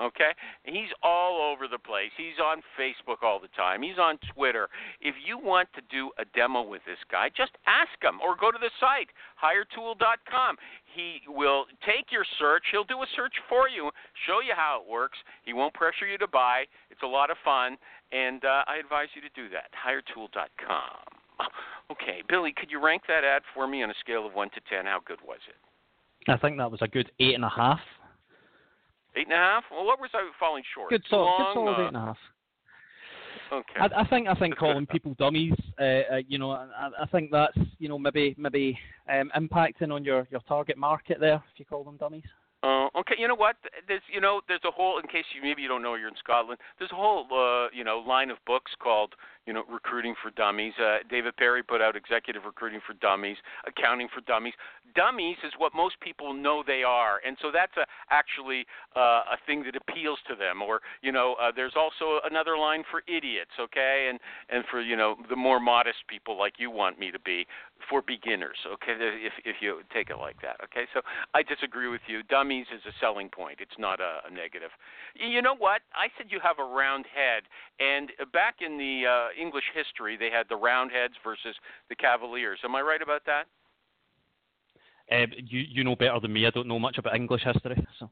Okay? He's all over the place. He's on Facebook all the time. He's on Twitter. If you want to do a demo with this guy, just ask him or go to the site, hiretual.com. He will take your search. He'll do a search for you, show you how it works. He won't pressure you to buy. It's a lot of fun, and uh, I advise you to do that. hiretual.com. Okay, Billy, could you rank that ad for me on a scale of 1 to 10? How good was it? I think that was a good eight and a half. Eight and a half? Well, what was I falling short? Good solid, long? good solid Uh, eight and a half. Okay. I, I think I think calling people dummies, uh, uh, you know, I, I think that's you know maybe maybe um, impacting on your, your target market there if you call them dummies. Oh, okay. You know what? There's, you know, there's a whole. In case you maybe you don't know, you're in Scotland. There's a whole, uh, you know, line of books called, you know, Recruiting for Dummies. Uh, David Perry put out Executive Recruiting for Dummies, Accounting for Dummies. Dummies is what most people know they are, and so that's a, actually uh, a thing that appeals to them. Or, you know, uh, there's also another line for idiots, okay, and and for you know the more modest people like you want me to be for beginners, okay, if if you take it like that, okay. So I disagree with you. Dummies is a selling point. It's not a, a negative. You know what? I said you have a round head, and back in the uh, English history, they had the Roundheads versus the Cavaliers. Am I right about that? Uh, you you know better than me. I don't know much about English history. So.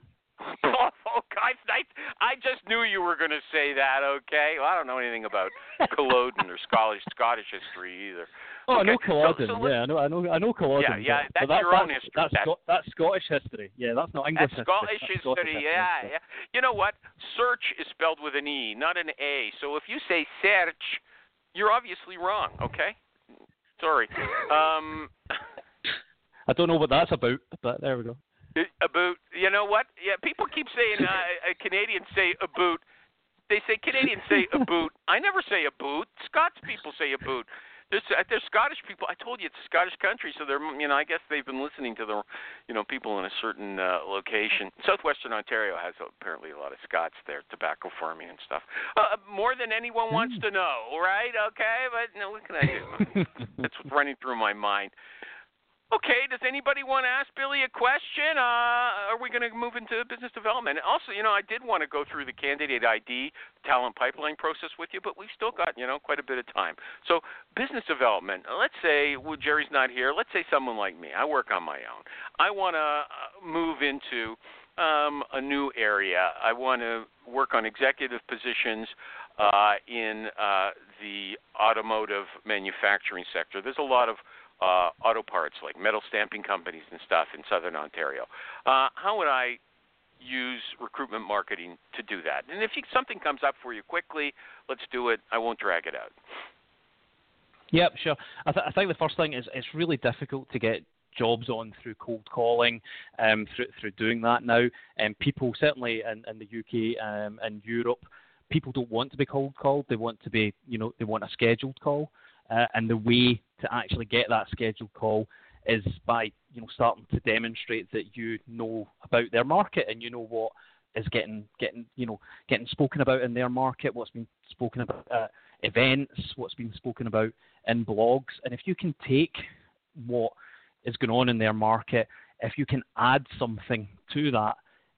Oh, guys, I, I just knew you were going to say that. Okay, well, I don't know anything about Culloden or Scottish Scottish history either. Oh, okay. I know Culloden. So, so yeah, I know, I know, I know Culloden. Yeah, yeah, that's that, your that's, own history. That's, That's- Sco- that's Scottish history. Yeah, that's not English That's history. Scottish That's history. Scottish Yeah, history. yeah. You know what? Search is spelled with an e, not an a. So if you say search, you're obviously wrong. Okay. Sorry. Um, I don't know what that's about, but there we go. About you know what? Yeah, people keep saying uh, uh, Canadians say a boot. They say Canadians say a boot. I never say a boot. Scots people say a boot. There's uh, there's Scottish people. I told you it's a Scottish country, so they're you know I guess they've been listening to the you know people in a certain uh, location. Southwestern Ontario has apparently a lot of Scots there, tobacco farming and stuff. Uh, more than anyone wants to know, right? Okay, but no, what can I do? That's running through my mind. Okay, does anybody want to ask Billy a question? Uh, are we going to move into business development? Also, you know, I did want to go through the candidate ID talent pipeline process with you, but we've still got, you know, quite a bit of time. So, business development, let's say, well, Jerry's not here. Let's say someone like me. I work on my own. I want to uh, move into um, a new area. I want to work on executive positions uh, in uh, the automotive manufacturing sector. There's a lot of uh, auto parts like metal stamping companies and stuff in southern Ontario. Uh, how would I use recruitment marketing to do that? And if you, something comes up for you quickly, let's do it. I won't drag it out. Yep, sure. I, th- I think the first thing is it's really difficult to get jobs on through cold calling, um, through through doing that now. And people certainly in, in the UK um, and Europe, people don't want to be cold called. They want to be, you know, they want a scheduled call. Uh, and the way to actually get that scheduled call is by you know starting to demonstrate that you know about their market and you know what is getting getting you know getting spoken about in their market, what's been spoken about at events, what's been spoken about in blogs, and if you can take what is going on in their market, if you can add something to that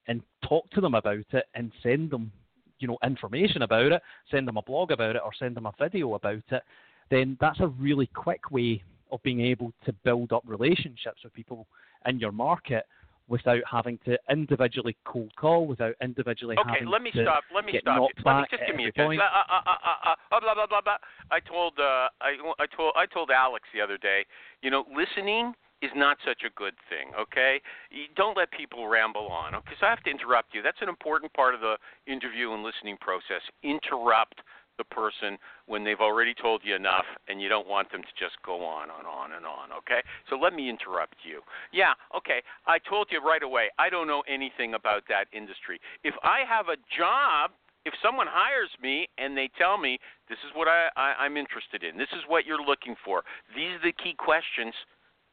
and talk to them about it and send them you know information about it, send them a blog about it or send them a video about it, then that's a really quick way of being able to build up relationships with people in your market without having to individually cold call, without individually Okay, having let me to stop. Let me stop. you. Let me just give me a point. Uh, uh, uh, uh, blah blah blah blah. I told uh, I, I told I told Alex the other day. You know, listening is not such a good thing. Okay, you don't let people ramble on. Because I have to interrupt you. That's an important part of the interview and listening process. Interrupt the person when they've already told you enough and you don't want them to just go on and on and on, okay? So let me interrupt you. Yeah, okay, I told you right away, I don't know anything about that industry. If I have a job, if someone hires me and they tell me this is what I, I, I'm interested in, this is what you're looking for, these are the key questions,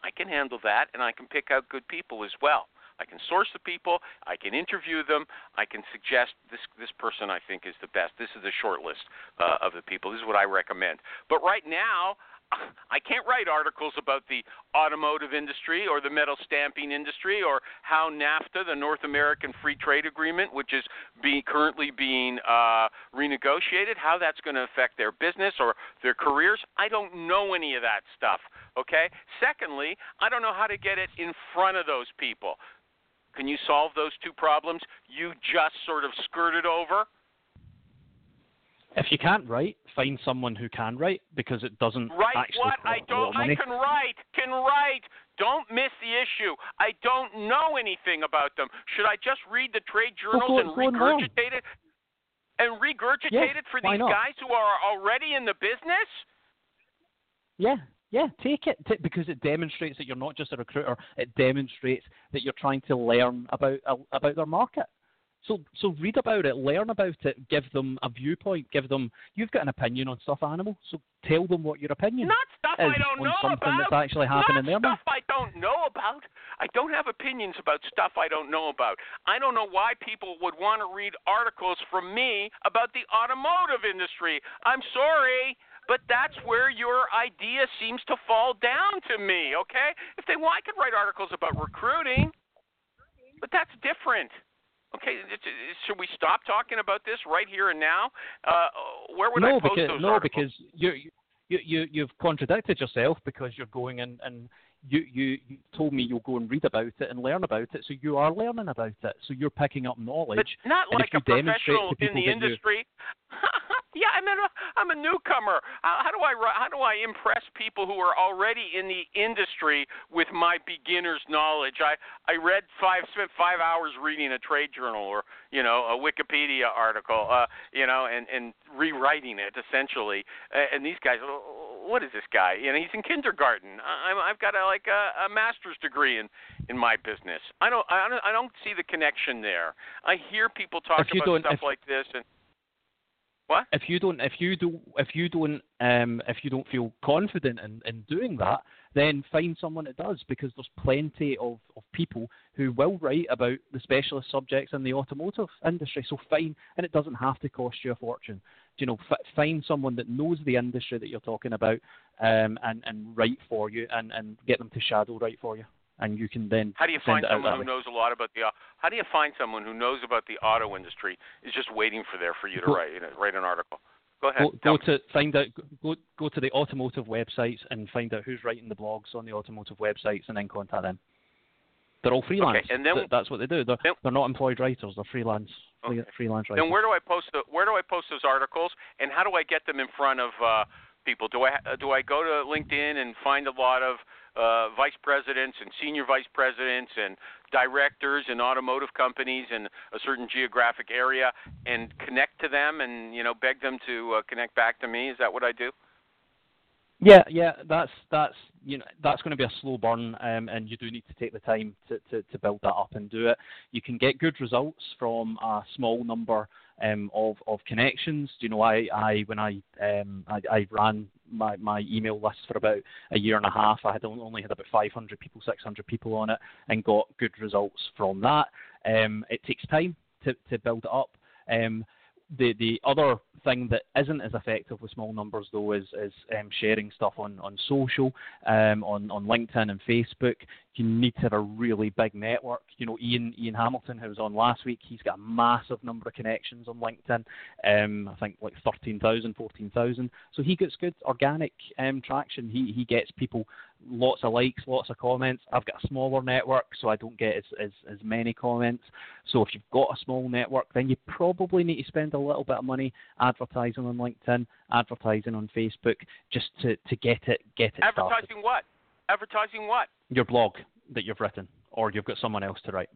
I can handle that and I can pick out good people as well. I can source the people. I can interview them. I can suggest this this person I think is the best. This is the short list uh, of the people. This is what I recommend. But right now, I can't write articles about the automotive industry or the metal stamping industry or how NAFTA, the North American Free Trade Agreement, which is be, currently being uh, renegotiated, how that's going to affect their business or their careers. I don't know any of that stuff. Okay. Secondly, I don't know how to get it in front of those people. Can you solve those two problems? You just sort of skirted over. If you can't write, find someone who can write because it doesn't Write actually what? I don't. I can write. Can write. Don't miss the issue. I don't know anything about them. Should I just read the trade journals go and regurgitate it? And regurgitate Yeah, it for these guys who are already in the business? Yeah, Yeah, take it t- because it demonstrates that you're not just a recruiter. It demonstrates that you're trying to learn about uh, about their market. So so read about it, learn about it, give them a viewpoint, give them you've got an opinion on stuff animal, so tell them what your opinion Not stuff is I don't on know something about. that's actually happening Not there. stuff I don't know about. I don't have opinions about stuff I don't know about. I don't know why people would want to read articles from me about the automotive industry. I'm sorry. But that's where your idea seems to fall down to me, okay? If they want, I could write articles about recruiting, but that's different. Okay, should we stop talking about this right here and now? Uh, where would no, I post because those no, articles? because you you you you've contradicted yourself because you're going and and you, you you told me you'll go and read about it and learn about it, so you are learning about it. So you're picking up knowledge. But not like a professional in the industry. yeah, I'm a I'm a newcomer. How, how do I how do I impress people who are already in the industry with my beginner's knowledge? I I read five spent five hours reading a trade journal or you know a Wikipedia article, uh, you know, and and rewriting it essentially. And these guys, "Oh, what is this guy? You know, he's in kindergarten. I- I'm I've got a like a, a master's degree in in my business. I don't I don't I don't see the connection there. I hear people talk about stuff if- like this and what? if you don't if you do if you don't um if you don't feel confident in, in doing that then find someone that does because there's plenty of, of people who will write about the specialist subjects in the automotive industry so fine and it doesn't have to cost you a fortune you know f- find someone that knows the industry that you're talking about um and and write for you and and get them to shadow write for you and you can then How do you find someone who knows a lot about the? au- How do you find someone who knows about the auto industry is just waiting for there for you to Go- write you know, write an article? Go ahead. Go, go to find out. Go go to the automotive websites and find out who's writing the blogs on the automotive websites, and then contact them. They're all freelance. okay, and then- Th- that's what they do. They're, then- they're not employed writers. They're freelance. Okay. Freelance writers. Then where do I post the Where do I post those articles, and how do I get them in front of uh, people? Do I do I go to LinkedIn and find a lot of uh, vice presidents and senior vice presidents and directors in automotive companies in a certain geographic area and connect to them and you know beg them to uh, connect back to me? Is that what I do? Yeah, yeah, that's that's you know that's going to be a slow burn, um, and you do need to take the time to, to, to build that up and do it. You can get good results from a small number um, of of connections. You know, I, I when I, um, I I ran my my email list for about a year and a half. I had only had about 500 people, 600 people on it, and got good results from that. Um, it takes time to to build it up. Um, the the other thing that isn't as effective with small numbers though is is um, sharing stuff on on social, um, on on LinkedIn and Facebook. You need to have a really big network. You know, Ian Ian Hamilton, who was on last week, he's got a massive number of connections on LinkedIn. Um, I think like 13,000, 14,000. So he gets good organic um, traction. He he gets people lots of likes, lots of comments. I've got a smaller network, so I don't get as, as, as many comments. So if you've got a small network, then you probably need to spend a little bit of money advertising on LinkedIn, advertising on Facebook, just to, to get it get it started. Advertising what? Advertising what? Your blog that you've written, or you've got someone else to write.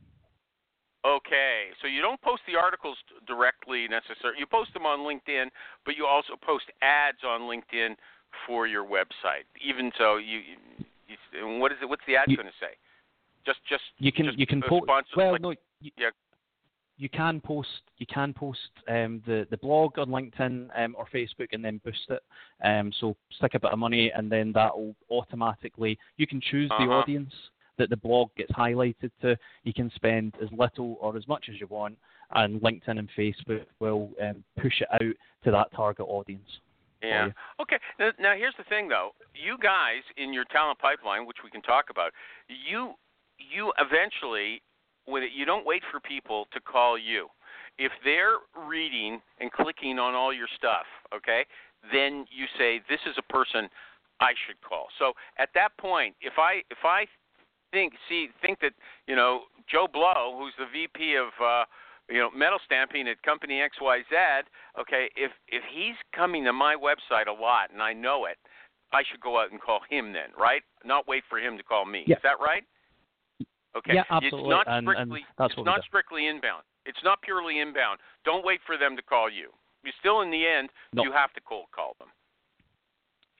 Okay, so you don't post the articles directly necessarily. You post them on LinkedIn, but you also post ads on LinkedIn for your website. Even so, you, you what is it? What's the ad going to say? Just, just You can just you can post well like- no you, yeah. You can post you can post um, the the blog on LinkedIn um, or Facebook and then boost it. Um, so stick a bit of money and then that will automatically you can choose the Uh-huh. audience that the blog gets highlighted to. You can spend as little or as much as you want, and LinkedIn and Facebook will um, push it out to that target audience. Yeah. Okay. Now, now here's the thing, though. You guys in your talent pipeline, which we can talk about, you you eventually, when it, you don't wait for people to call you. If they're reading and clicking on all your stuff, okay, then you say this is a person I should call. So at that point, if I if I think see think that you know Joe Blow, who's the VP of uh, you know metal stamping at company XYZ, okay, if if he's coming to my website a lot and I know it, I should go out and call him then, right? Not wait for him to call me. Yeah. Is that right? Okay. Yeah, It's absolutely, not and- and strictly that's it's what we not do. strictly inbound. It's not purely inbound. Don't wait for them to call you. You still in the end No. you have to cold call them.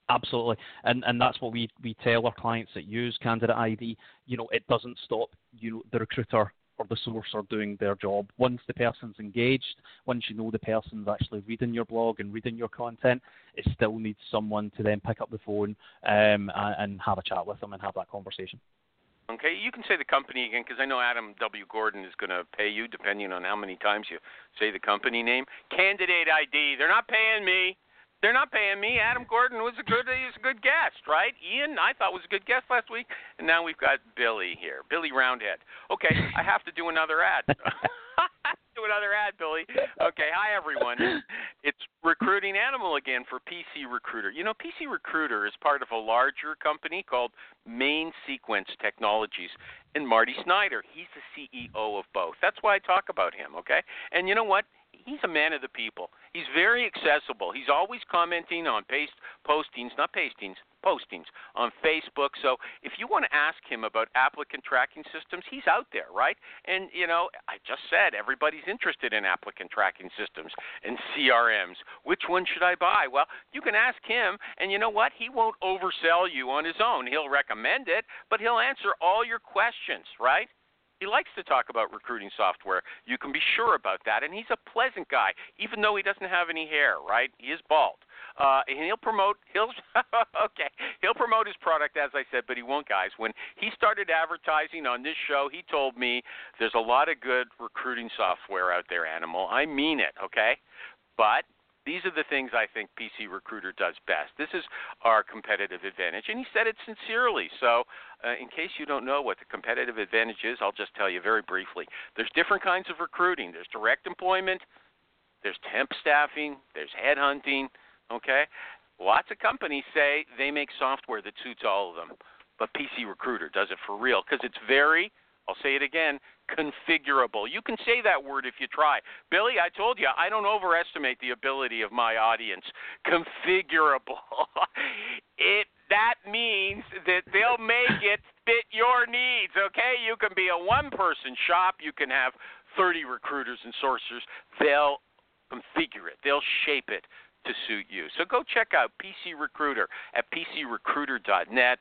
Absolutely, and and that's what we we tell our clients that use Candidate ID. You know, it doesn't stop you the recruiter or the source are doing their job. Once the person's engaged, once you know the person's actually reading your blog and reading your content, it still needs someone to then pick up the phone um, and, and have a chat with them and have that conversation. Okay, you can say the company again because I know Adam W. Gordon is going to pay you depending on how many times you say the company name. Candidate ID. They're not paying me. They're not paying me. Adam Gordon was a good he's a good guest, right? Ian I thought was a good guest last week, and now we've got Billy here, Billy Roundhead. Okay, I have to do another ad. do another ad, Billy. Okay, hi everyone. It's Recruiting Animal again for PC Recruiter. You know, PC Recruiter is part of a larger company called Main Sequence Technologies, and Marty Snyder, he's the CEO of both. That's why I talk about him, okay? And you know what? He's a man of the people. He's very accessible. He's always commenting on paste postings, not pastings, postings on Facebook. So if you want to ask him about applicant tracking systems, he's out there, right? And you know, I just said everybody's interested in applicant tracking systems and CRMs. Which one should I buy? Well, you can ask him, and you know what? He won't oversell you on his own. He'll recommend it, but he'll answer all your questions, right? He likes to talk about recruiting software. You can be sure about that. And he's a pleasant guy, even though he doesn't have any hair, right? He is bald. Uh, and he'll promote he'll okay he'll promote his product as I said, but he won't, guys. When he started advertising on this show, he told me there's a lot of good recruiting software out there, Animal. I mean it, okay? But these are the things I think PC Recruiter does best. This is our competitive advantage. And he said it sincerely. So, uh, in case you don't know what the competitive advantage is, I'll just tell you very briefly. There's different kinds of recruiting there's direct employment, there's temp staffing, there's headhunting. Okay? Lots of companies say they make software that suits all of them, but PC Recruiter does it for real because it's very I'll say it again configurable. You can say that word if you try. Billy, I told you, I don't overestimate the ability of my audience. Configurable. it that means that they'll make it fit your needs, okay? You can be a one person shop, you can have 30 recruiters and sourcers. They'll configure it. They'll shape it to suit you. So go check out PC Recruiter at pcrecruiter.net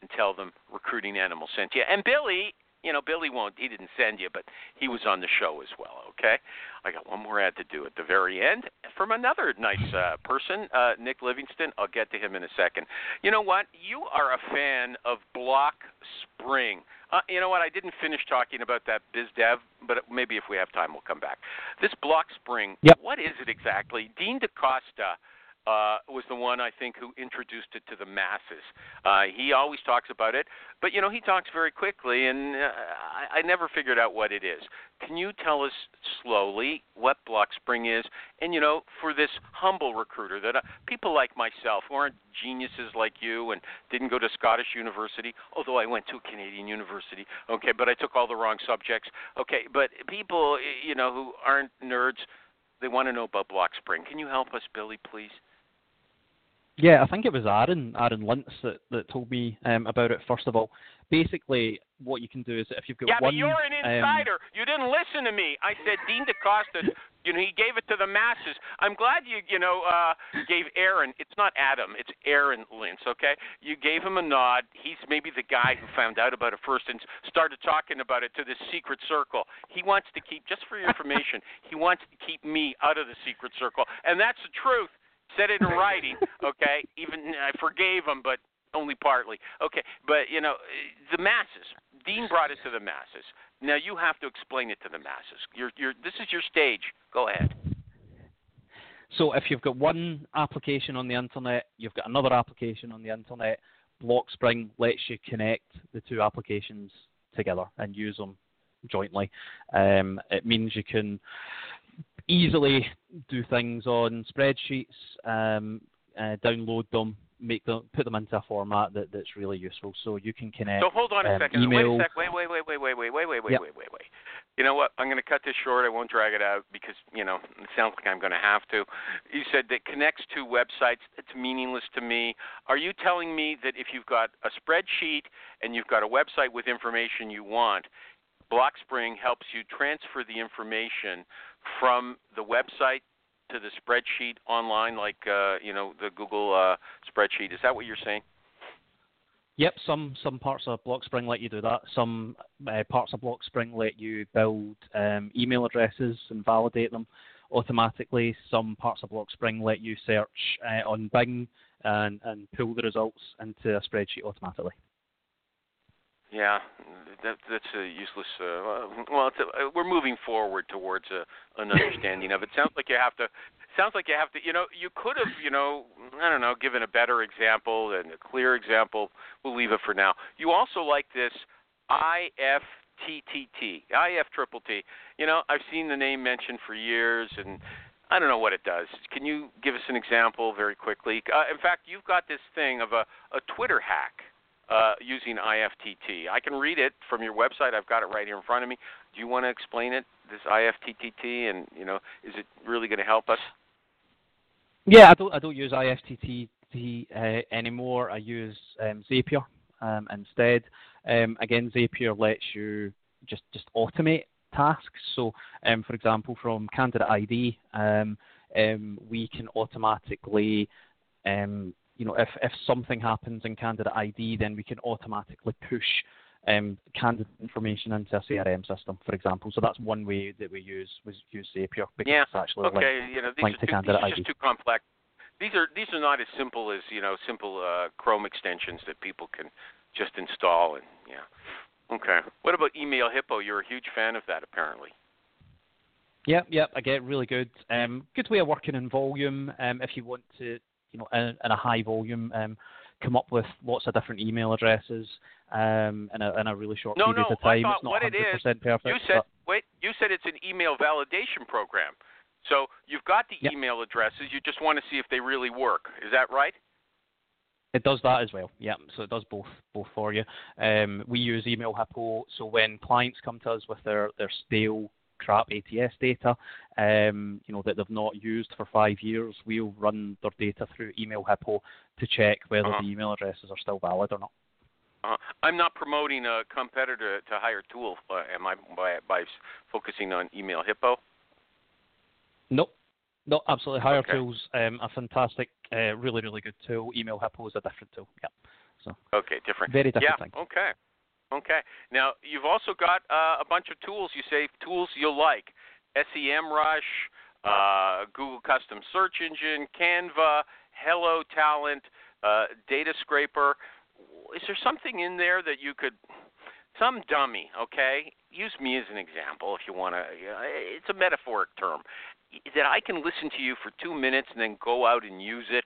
and tell them Recruiting Animal sent you. And Billy you know, Billy won't. He didn't send you, but he was on the show as well. Okay, I got one more ad to do at the very end from another nice uh, person, uh, Nick Livingston. I'll get to him in a second. You know what? You are a fan of Block Spring. Uh, you know what? I didn't finish talking about that biz dev, but maybe if we have time, we'll come back. This Blockspring. Yep. What is it exactly? Dean DaCosta uh, was the one I think who introduced it to the masses. Uh, he always talks about it, but you know he talks very quickly, and uh, I, I never figured out what it is. Can you tell us slowly what Blockspring is? And you know, for this humble recruiter, that uh, people like myself who aren't geniuses like you and didn't go to Scottish University, although I went to a Canadian university, okay, but I took all the wrong subjects, okay, but people, you know, who aren't nerds. They want to know about Blockspring. Can you help us, Billy, please? Yeah, I think it was Aaron, Aaron Lintz that, that told me um, about it. First of all, basically, what you can do is if you've got yeah, one, but you're an um, insider. Um, you didn't listen to me. I said Dean DaCosta. you know, he gave it to the masses. I'm glad you, you know, uh, gave Aaron. It's not Adam. It's Aaron Lintz. Okay, you gave him a nod. He's maybe the guy who found out about it first and started talking about it to the secret circle. He wants to keep, just for your information, he wants to keep me out of the secret circle, and that's the truth said it in writing. Okay, even I forgave him, but only partly. Okay, but you know, the masses. Dean brought it to the masses. Now you have to explain it to the masses. You're, you're, this is your stage. Go ahead. So if you've got one application on the internet, you've got another application on the internet. Blockspring lets you connect the two applications together and use them jointly. Um, it means you can easily do things on spreadsheets, um, uh, download them, make them, put them into a format that, that's really useful. So you can connect. So hold on a um, second. Email. Wait a sec. Wait, wait, wait, wait, wait, wait, wait, wait, wait, yep. wait, wait, wait. You know what? I'm going to cut this short. I won't drag it out because you know it sounds like I'm going to have to. You said that connects to websites. It's meaningless to me. Are you telling me that if you've got a spreadsheet and you've got a website with information you want, Blockspring helps you transfer the information from the website to the spreadsheet online, like uh, you know the Google uh, spreadsheet. Is that what you're saying? Yep, some some parts of BlockSpring let you do that. Some uh, parts of BlockSpring let you build um, email addresses and validate them automatically. Some parts of BlockSpring let you search uh, on Bing and, and pull the results into a spreadsheet automatically. Yeah, that, that's a useless. Uh, well, it's a, we're moving forward towards a, an understanding of it. Sounds like you have to. Sounds like you have to. You know, you could have. You know, I don't know, given a better example and a clear example. We'll leave it for now. You also like this IFTTT, IF triple T. You know, I've seen the name mentioned for years, and I don't know what it does. Can you give us an example very quickly? Uh, in fact, you've got this thing of a, a Twitter hack uh, using IFTTT. I can read it from your website. I've got it right here in front of me. Do you want to explain it, this IFTTT, and you know, is it really going to help us? Yeah, I don't I don't use IFTTT uh, anymore. I use um, Zapier um, instead. Um, again, Zapier lets you just just automate tasks. So, um, for example, from Candidate ID, um, um, we can automatically um, you know, if, if something happens in candidate ID, then we can automatically push um, candidate information into a CRM system, for example. So that's one way that we use was use Zapier because yeah. it's actually okay. linked, you know, these linked to too, candidate these ID. just too complex. These are these are not as simple as you know simple uh, Chrome extensions that people can just install and yeah. Okay. What about Email Hippo? You're a huge fan of that, apparently. Yep, yep, I get really good. Um, good way of working in volume. Um, if you want to, you know, in, in a high volume, um, come up with lots of different email addresses um, in, a, in a really short No, period no, of time. I thought it's not what it 100% is, perfect. You said wait. You said it's an email validation program. So you've got the Yep. email addresses. You just want to see if they really work. Is that right? It does that as well. Yeah, so it does both both for you. Um, we use Email Hippo, so when clients come to us with their, their stale crap ATS data, um, you know that they've not used for five years, we'll run their data through Email Hippo to check whether Uh-huh. the email addresses are still valid or not. Uh, I'm not promoting a competitor to hire tool. Uh, am I by by focusing on Email Hippo? Nope. No, absolutely. Hire Okay. Tools, um, a fantastic, uh, really, really good tool. Email Hippo is a different tool. Yeah. So Okay, different. very different yeah. thing. Okay. Okay. Now you've also got uh, a bunch of tools. You say tools you'll like: SEMrush, uh, Google Custom Search Engine, Canva, Hello Talent, uh, Data Scraper. Is there something in there that you could? Some dummy, okay? Use me as an example if you want to. It's a metaphoric term. That I can listen to you for two minutes and then go out and use it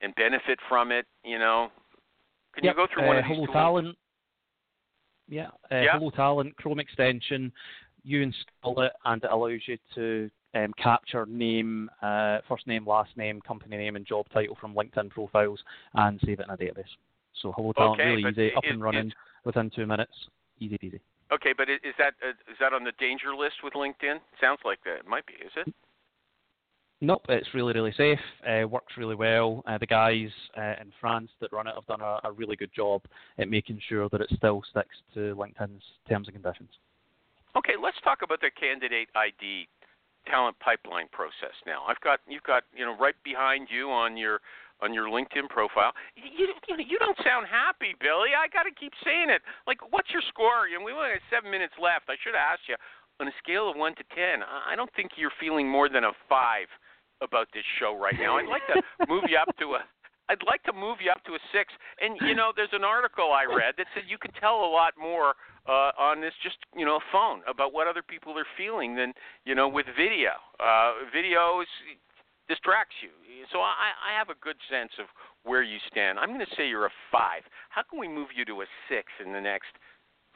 and benefit from it. You know, can Yep, you go through one uh, of these Hello tools? Talent. Yeah, uh, Yeah. Hello Talent, Chrome extension. You install it, and it allows you to um, capture name, uh, first name, last name, company name, and job title from LinkedIn profiles, and save it in a database. So Hello Talent, Okay, really easy, up is- and running is- within two minutes, easy peasy. Okay, but is that uh, is that on the danger list with LinkedIn? Sounds like that. It might be. Is it? Nope, it's really, really safe. Uh, works really well. Uh, the guys uh, in France that run it have done a, a really good job at making sure that it still sticks to LinkedIn's terms and conditions. Okay, let's talk about the candidate ID talent pipeline process now. I've got you've got you know right behind you on your on your LinkedIn profile. You you, you don't sound happy, Billy. I got to keep saying it. Like, what's your score? You know, we only have seven minutes left. I should have asked you on a scale of one to ten. I don't think you're feeling more than a five about this show right now. I'd like to move you up to a. I'd like to move you up to a six. And you know, there's an article I read that said you can tell a lot more uh, on this just you know phone about what other people are feeling than you know with video. Uh, video is, distracts you. So I, I have a good sense of where you stand. I'm going to say you're a five. How can we move you to a six in the next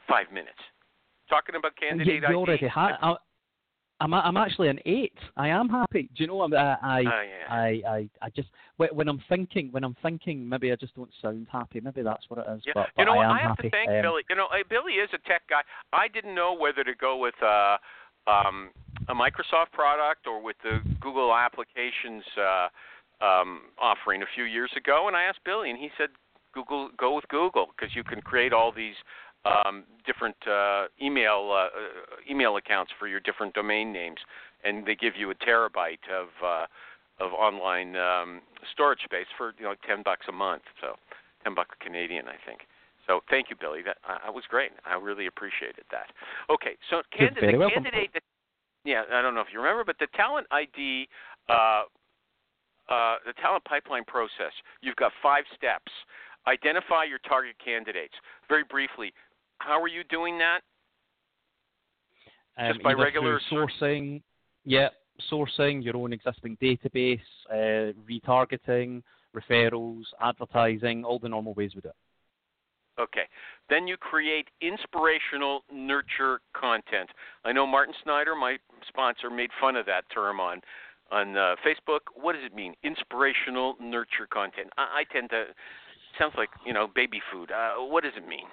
five minutes? Talking about candidate you, you ID. Already ha- I, I'm I'm actually an eight. I am happy. Do you know? I'm- I I Oh, yeah. I, I I just when when I'm thinking when I'm thinking maybe I just don't sound happy. Maybe that's what it is. Yeah. But, you but know I am I have happy. to thank um, Billy. You know, Billy is a tech guy. I didn't know whether to go with uh, um, a Microsoft product or with the Google Applications uh, um, offering a few years ago, and I asked Billy, and he said, "Google, go with Google because you can create all these." Um, different uh, email uh, email accounts for your different domain names, and they give you a terabyte of uh, of online um, storage space for you know ten bucks a month. So ten bucks Canadian, I think. So thank you, Billy. That uh, was great. I really appreciated that. Okay, so candidate, welcome. candidate. Yeah, I don't know if you remember, but the talent ID, uh, uh, the talent pipeline process. You've got five steps. Identify your target candidates. Very briefly, how are you doing that? Um, Just by regular sourcing, yeah, sourcing your own existing database, uh, retargeting, referrals, advertising, all the normal ways we do it. Okay. Then you create inspirational nurture content. I know Martin Snyder, my sponsor, made fun of that term on on uh, Facebook. What does it mean? Inspirational nurture content. I, I tend to sounds like you know baby food. Uh, what does it mean?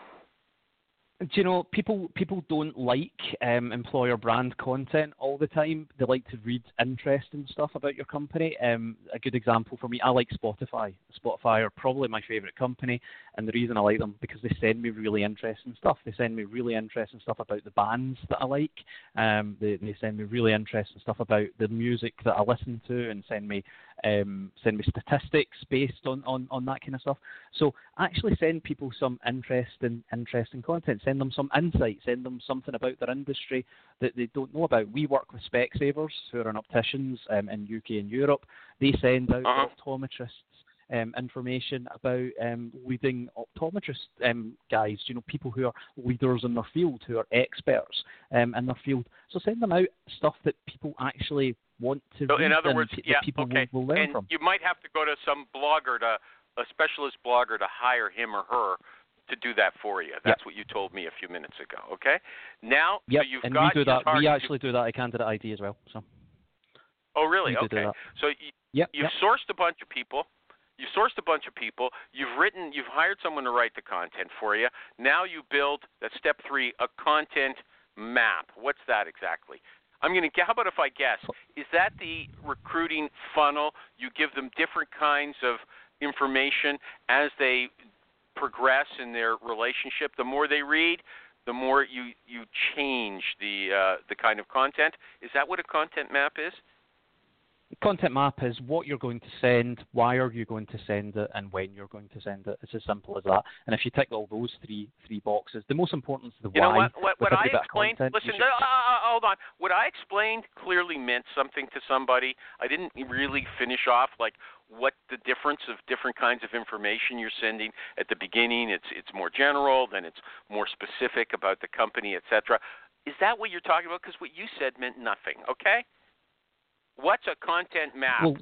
Do you know people people don't like um, employer brand content all the time. They like to read interesting stuff about your company. Um, a good example for me, I like Spotify. Spotify are probably my favorite company, and the reason I like them because they send me really interesting stuff. They send me really interesting stuff about the bands that I like. Um, they they send me really interesting stuff about the music that I listen to, and send me um, send me statistics based on, on, on that kind of stuff. So actually send people some interesting interesting content. Send them some insight. Send them something about their industry that they don't know about. We work with Specsavers, who are an opticians um, in UK and Europe. They send out Uh-huh. optometrists um, information about um, leading optometrist um, guys, you know, people who are leaders in their field, who are experts um, in their field. So send them out stuff that people actually want to So read in other words, yeah, that people okay. will, will learn and from. you might have to go to some blogger to a specialist blogger to hire him or her to do that for you. That's what you told me a few minutes ago. Okay. Now, Yep, so you've and got we do that. target- We actually do that at Candidate ID as well. So Oh, really? we Okay. So you, Yep, you've yep. sourced a bunch of people. You've sourced a bunch of people. You've written. You've hired someone to write the content for you. Now you build. That's step three. A content map. What's that exactly? I'm going to. How about if I guess? Is that the recruiting funnel? You give them different kinds of information as they progress in their relationship. The more they read, the more you you change the uh, the kind of content. Is that what a content map is? Content map is what you're going to send, why are you going to send it, and when you're going to send it. It's as simple as that. And if you tick all those three three boxes, the most important is the You why. know what? What, what I every bit of explained. content. Listen, should- uh, uh, hold on. What I explained clearly meant something to somebody. I didn't really finish off like what the difference of different kinds of information you're sending at the beginning. It's it's more general, then it's more specific about the company, etc. Is that what you're talking about? Because what you said meant nothing. Okay. What's a content map? Well,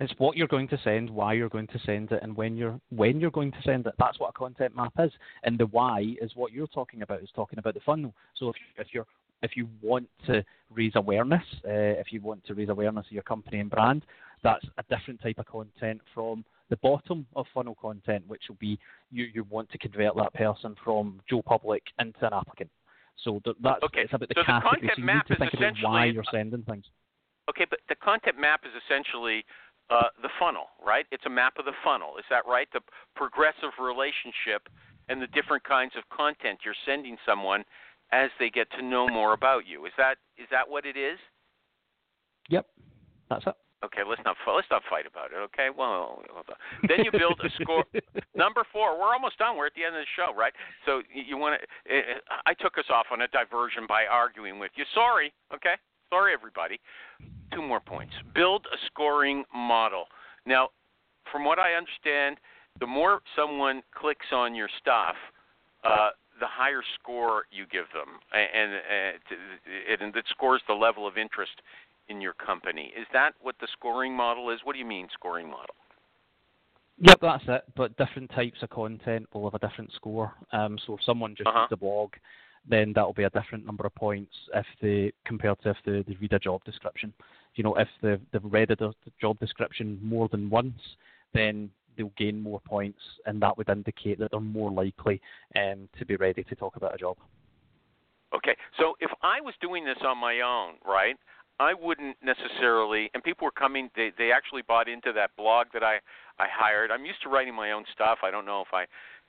it's what you're going to send, why you're going to send it, and when you're when you're going to send it. That's what a content map is, and the why is what you're talking about. Is talking about the funnel. So if if you're if you want to raise awareness, uh, if you want to raise awareness of your company and brand, that's a different type of content from the bottom of funnel content, which will be you, you want to convert that person from Joe Public into an applicant. So th- that's Okay, it's about the so the content so you map need to is think about why you're sending things. Okay, but the content map is essentially uh, the funnel, right? It's a map of the funnel. Is that right? The progressive relationship and the different kinds of content you're sending someone as they get to know more about you. Is that is that what it is? Yep, that's it. Okay, let's not let's not fight about it. Okay, well, hold on. then you build a score. Number four, we're almost done. We're at the end of the show, right? So you, want to? Eh, eh, I took us off on a diversion by arguing with you. Sorry, okay? Sorry, everybody. Two more points. Build a scoring model. Now, from what I understand, the more someone clicks on your stuff, uh, the higher score you give them, and, eh, and, and it scores the level of interest in your company. Is that what the scoring model is? What do you mean scoring model? Yep, that's it. But different types of content will have a different score. Um, so if someone just Uh-huh. reads a blog, then that'll be a different number of points if they compared to if they, they read a job description. You know, if they've, they've read a the job description more than once, then they'll gain more points, and that would indicate that they're more likely um, to be ready to talk about a job. Okay, so if I was doing this on my own, right, I wouldn't necessarily. And people were coming. They they actually bought into that blog that I I hired. I'm used to writing my own stuff. I don't know if I,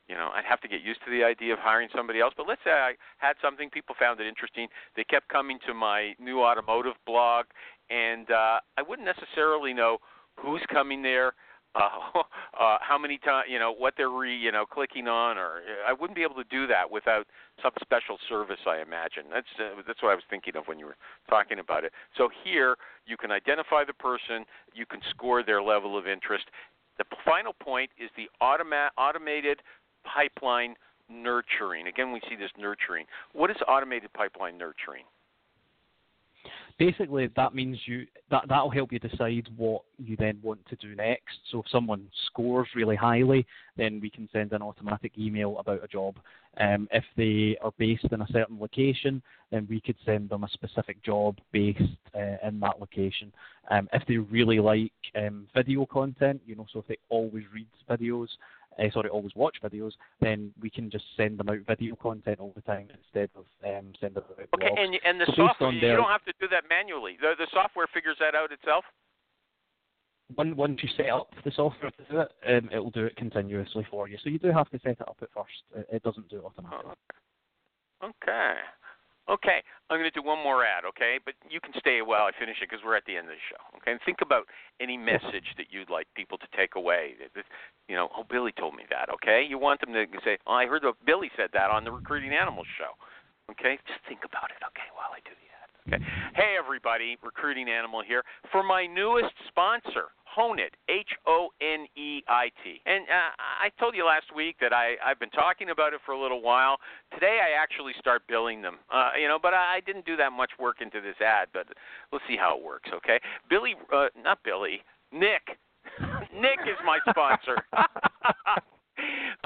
you know, I'd have to get used to the idea of hiring somebody else. But let's say I had something, people found it interesting. They kept coming to my new automotive blog, and uh, I wouldn't necessarily know who's coming there, uh, uh, how many times, you know, what they're re, you know, clicking on, or I wouldn't be able to do that without some special service. I imagine that's uh, that's what I was thinking of when you were talking about it. So here you can identify the person, you can score their level of interest. The final point is the automa- automated pipeline nurturing. Again, we see this nurturing. What is automated pipeline nurturing? Basically, that means you that that'll help you decide what you then want to do next. So if someone scores really highly, then we can send an automatic email about a job. Um, if they are based in a certain location, then we could send them a specific job based uh, in that location. Um, if they really like um, video content, you know, so if they always read videos, uh, sorry, always watch videos, then we can just send them out video content all the time instead of um, sending them out Okay, blogs. and and the So software you their- don't have to do that manually. The the software figures that out itself. One, once you set up the software to do it, um, it'll do it continuously for you. So you do have to set it up at first. It, it doesn't do it automatically. Oh, okay. Okay, I'm going to do one more ad, okay? But you can stay while I finish it because we're at the end of the show, okay? And think about any message that you'd like people to take away. You know, oh, Billy told me that, okay? You want them to say, oh, I heard Billy said that on the Recruiting Animals show, okay? Just think about it, okay, while I do the okay? Hey, everybody, Recruiting Animal here. For my newest sponsor, Honeit, H O N E I T. And uh, I told you last week that I, I've been talking about it for a little while. Today I actually start billing them, uh, you know, but I I didn't do that much work into this ad, but we'll see how it works, okay? Billy, uh, not Billy, Nick. Nick is my sponsor.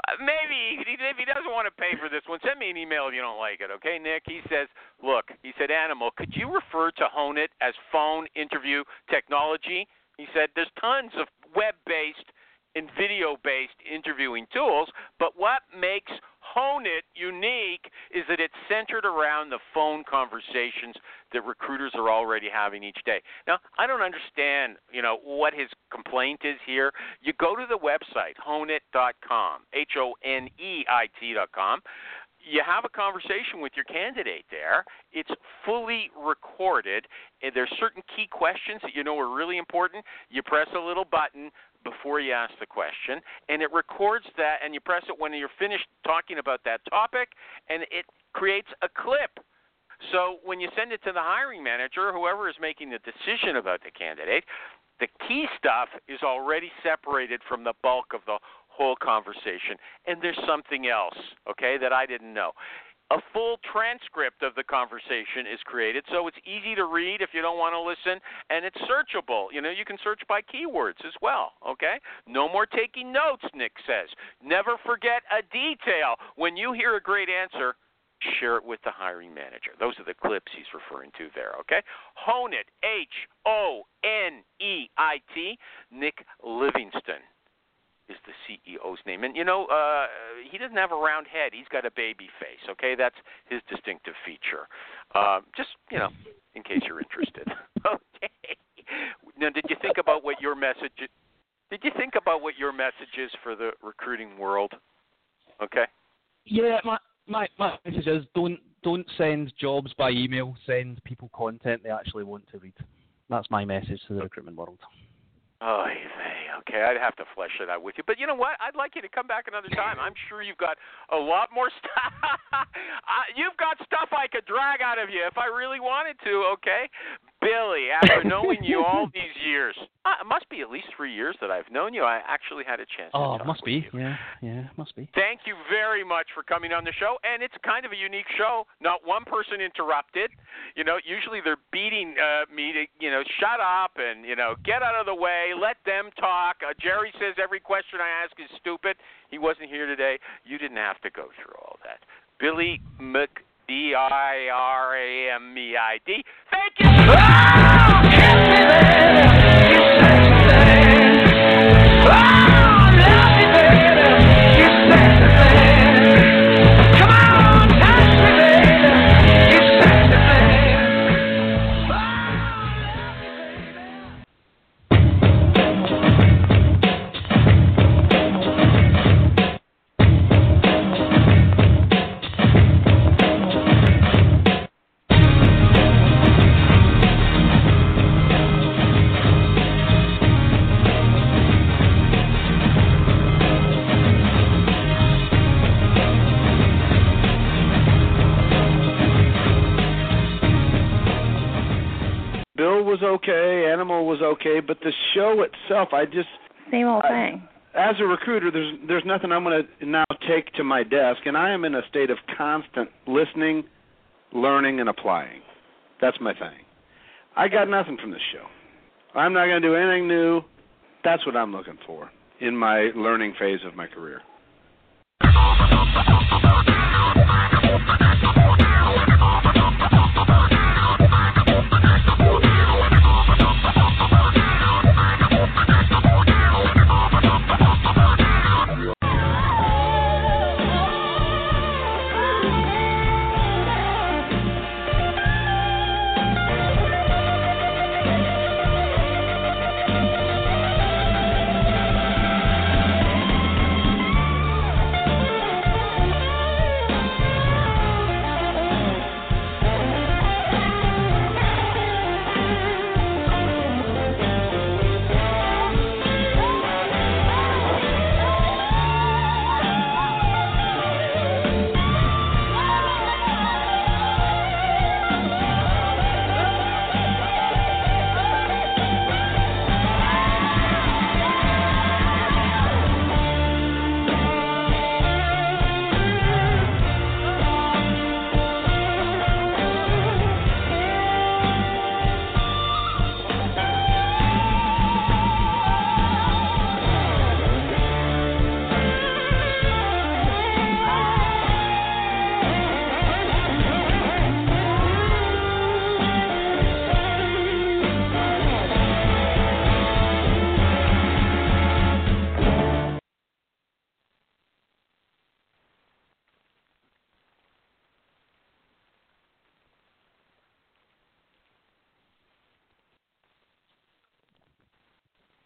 Uh, Maybe if he doesn't want to pay for this one, send me an email if you don't like it. Okay, Nick. He says, look, he said, Animal, could you refer to Honeit as phone interview technology? He said, there's tons of web-based and video-based interviewing tools, but what makes Honeit unique is that it's centered around the phone conversations that recruiters are already having each day. Now, I don't understand, you know, what his complaint is here. You go to the website honeit.com, H O N E I T.com. You have a conversation with your candidate there. It's fully recorded. And there's certain key questions that you know are really important. You press a little button before you ask the question, and it records that, and you press it when you're finished talking about that topic, and it creates a clip. So when you send it to the hiring manager, whoever is making the decision about the candidate, the key stuff is already separated from the bulk of the whole conversation. And there's something else, okay, that I didn't know. A full transcript of the conversation is created, so it's easy to read if you don't want to listen, and it's searchable. You know, you can search by keywords as well, okay? No more taking notes, Nick says. Never forget a detail. When you hear a great answer, share it with the hiring manager. Those are the clips he's referring to there, okay? Honeit, H O N E I T, Nick Livingston is the CEO's name. And you know, uh he doesn't have a round head. He's got a baby face, okay? That's his distinctive feature. Um just, you know, in case you're interested. okay. Now, did you think about what your message did you think about what your message is for the recruiting world? Okay? Yeah, my my my message is don't don't send jobs by email. Send people content they actually want to read. That's my message to the recruitment world. Oh, okay. I'd have to flesh it out with you, but you know what? I'd like you to come back another time. I'm sure you've got a lot more stuff. you've got stuff I could drag out of you if I really wanted to. Okay, Billy. After knowing you all these years, uh, it must be at least three years that I've known you. I actually had a chance. Oh, to talk must be. You. Yeah, yeah, must be. Thank you very much for coming on the show. And it's kind of a unique show. Not one person interrupted. You know, usually they're beating uh, me to, you know, shut up and, you know, get out of the way, let them talk. Uh, Jerry says every question I ask is stupid. He wasn't here today. You didn't have to go through all that. Billy Mc. D I R A M E I D. Thank you. Animal was okay, but the show itself, I just Same old I- thing. as a recruiter, there's there's nothing I'm going to now take to my desk, and I am in a state of constant listening, learning, and applying. That's my thing. I got nothing from this show. I'm not going to do anything new. That's what I'm looking for in my learning phase of my career.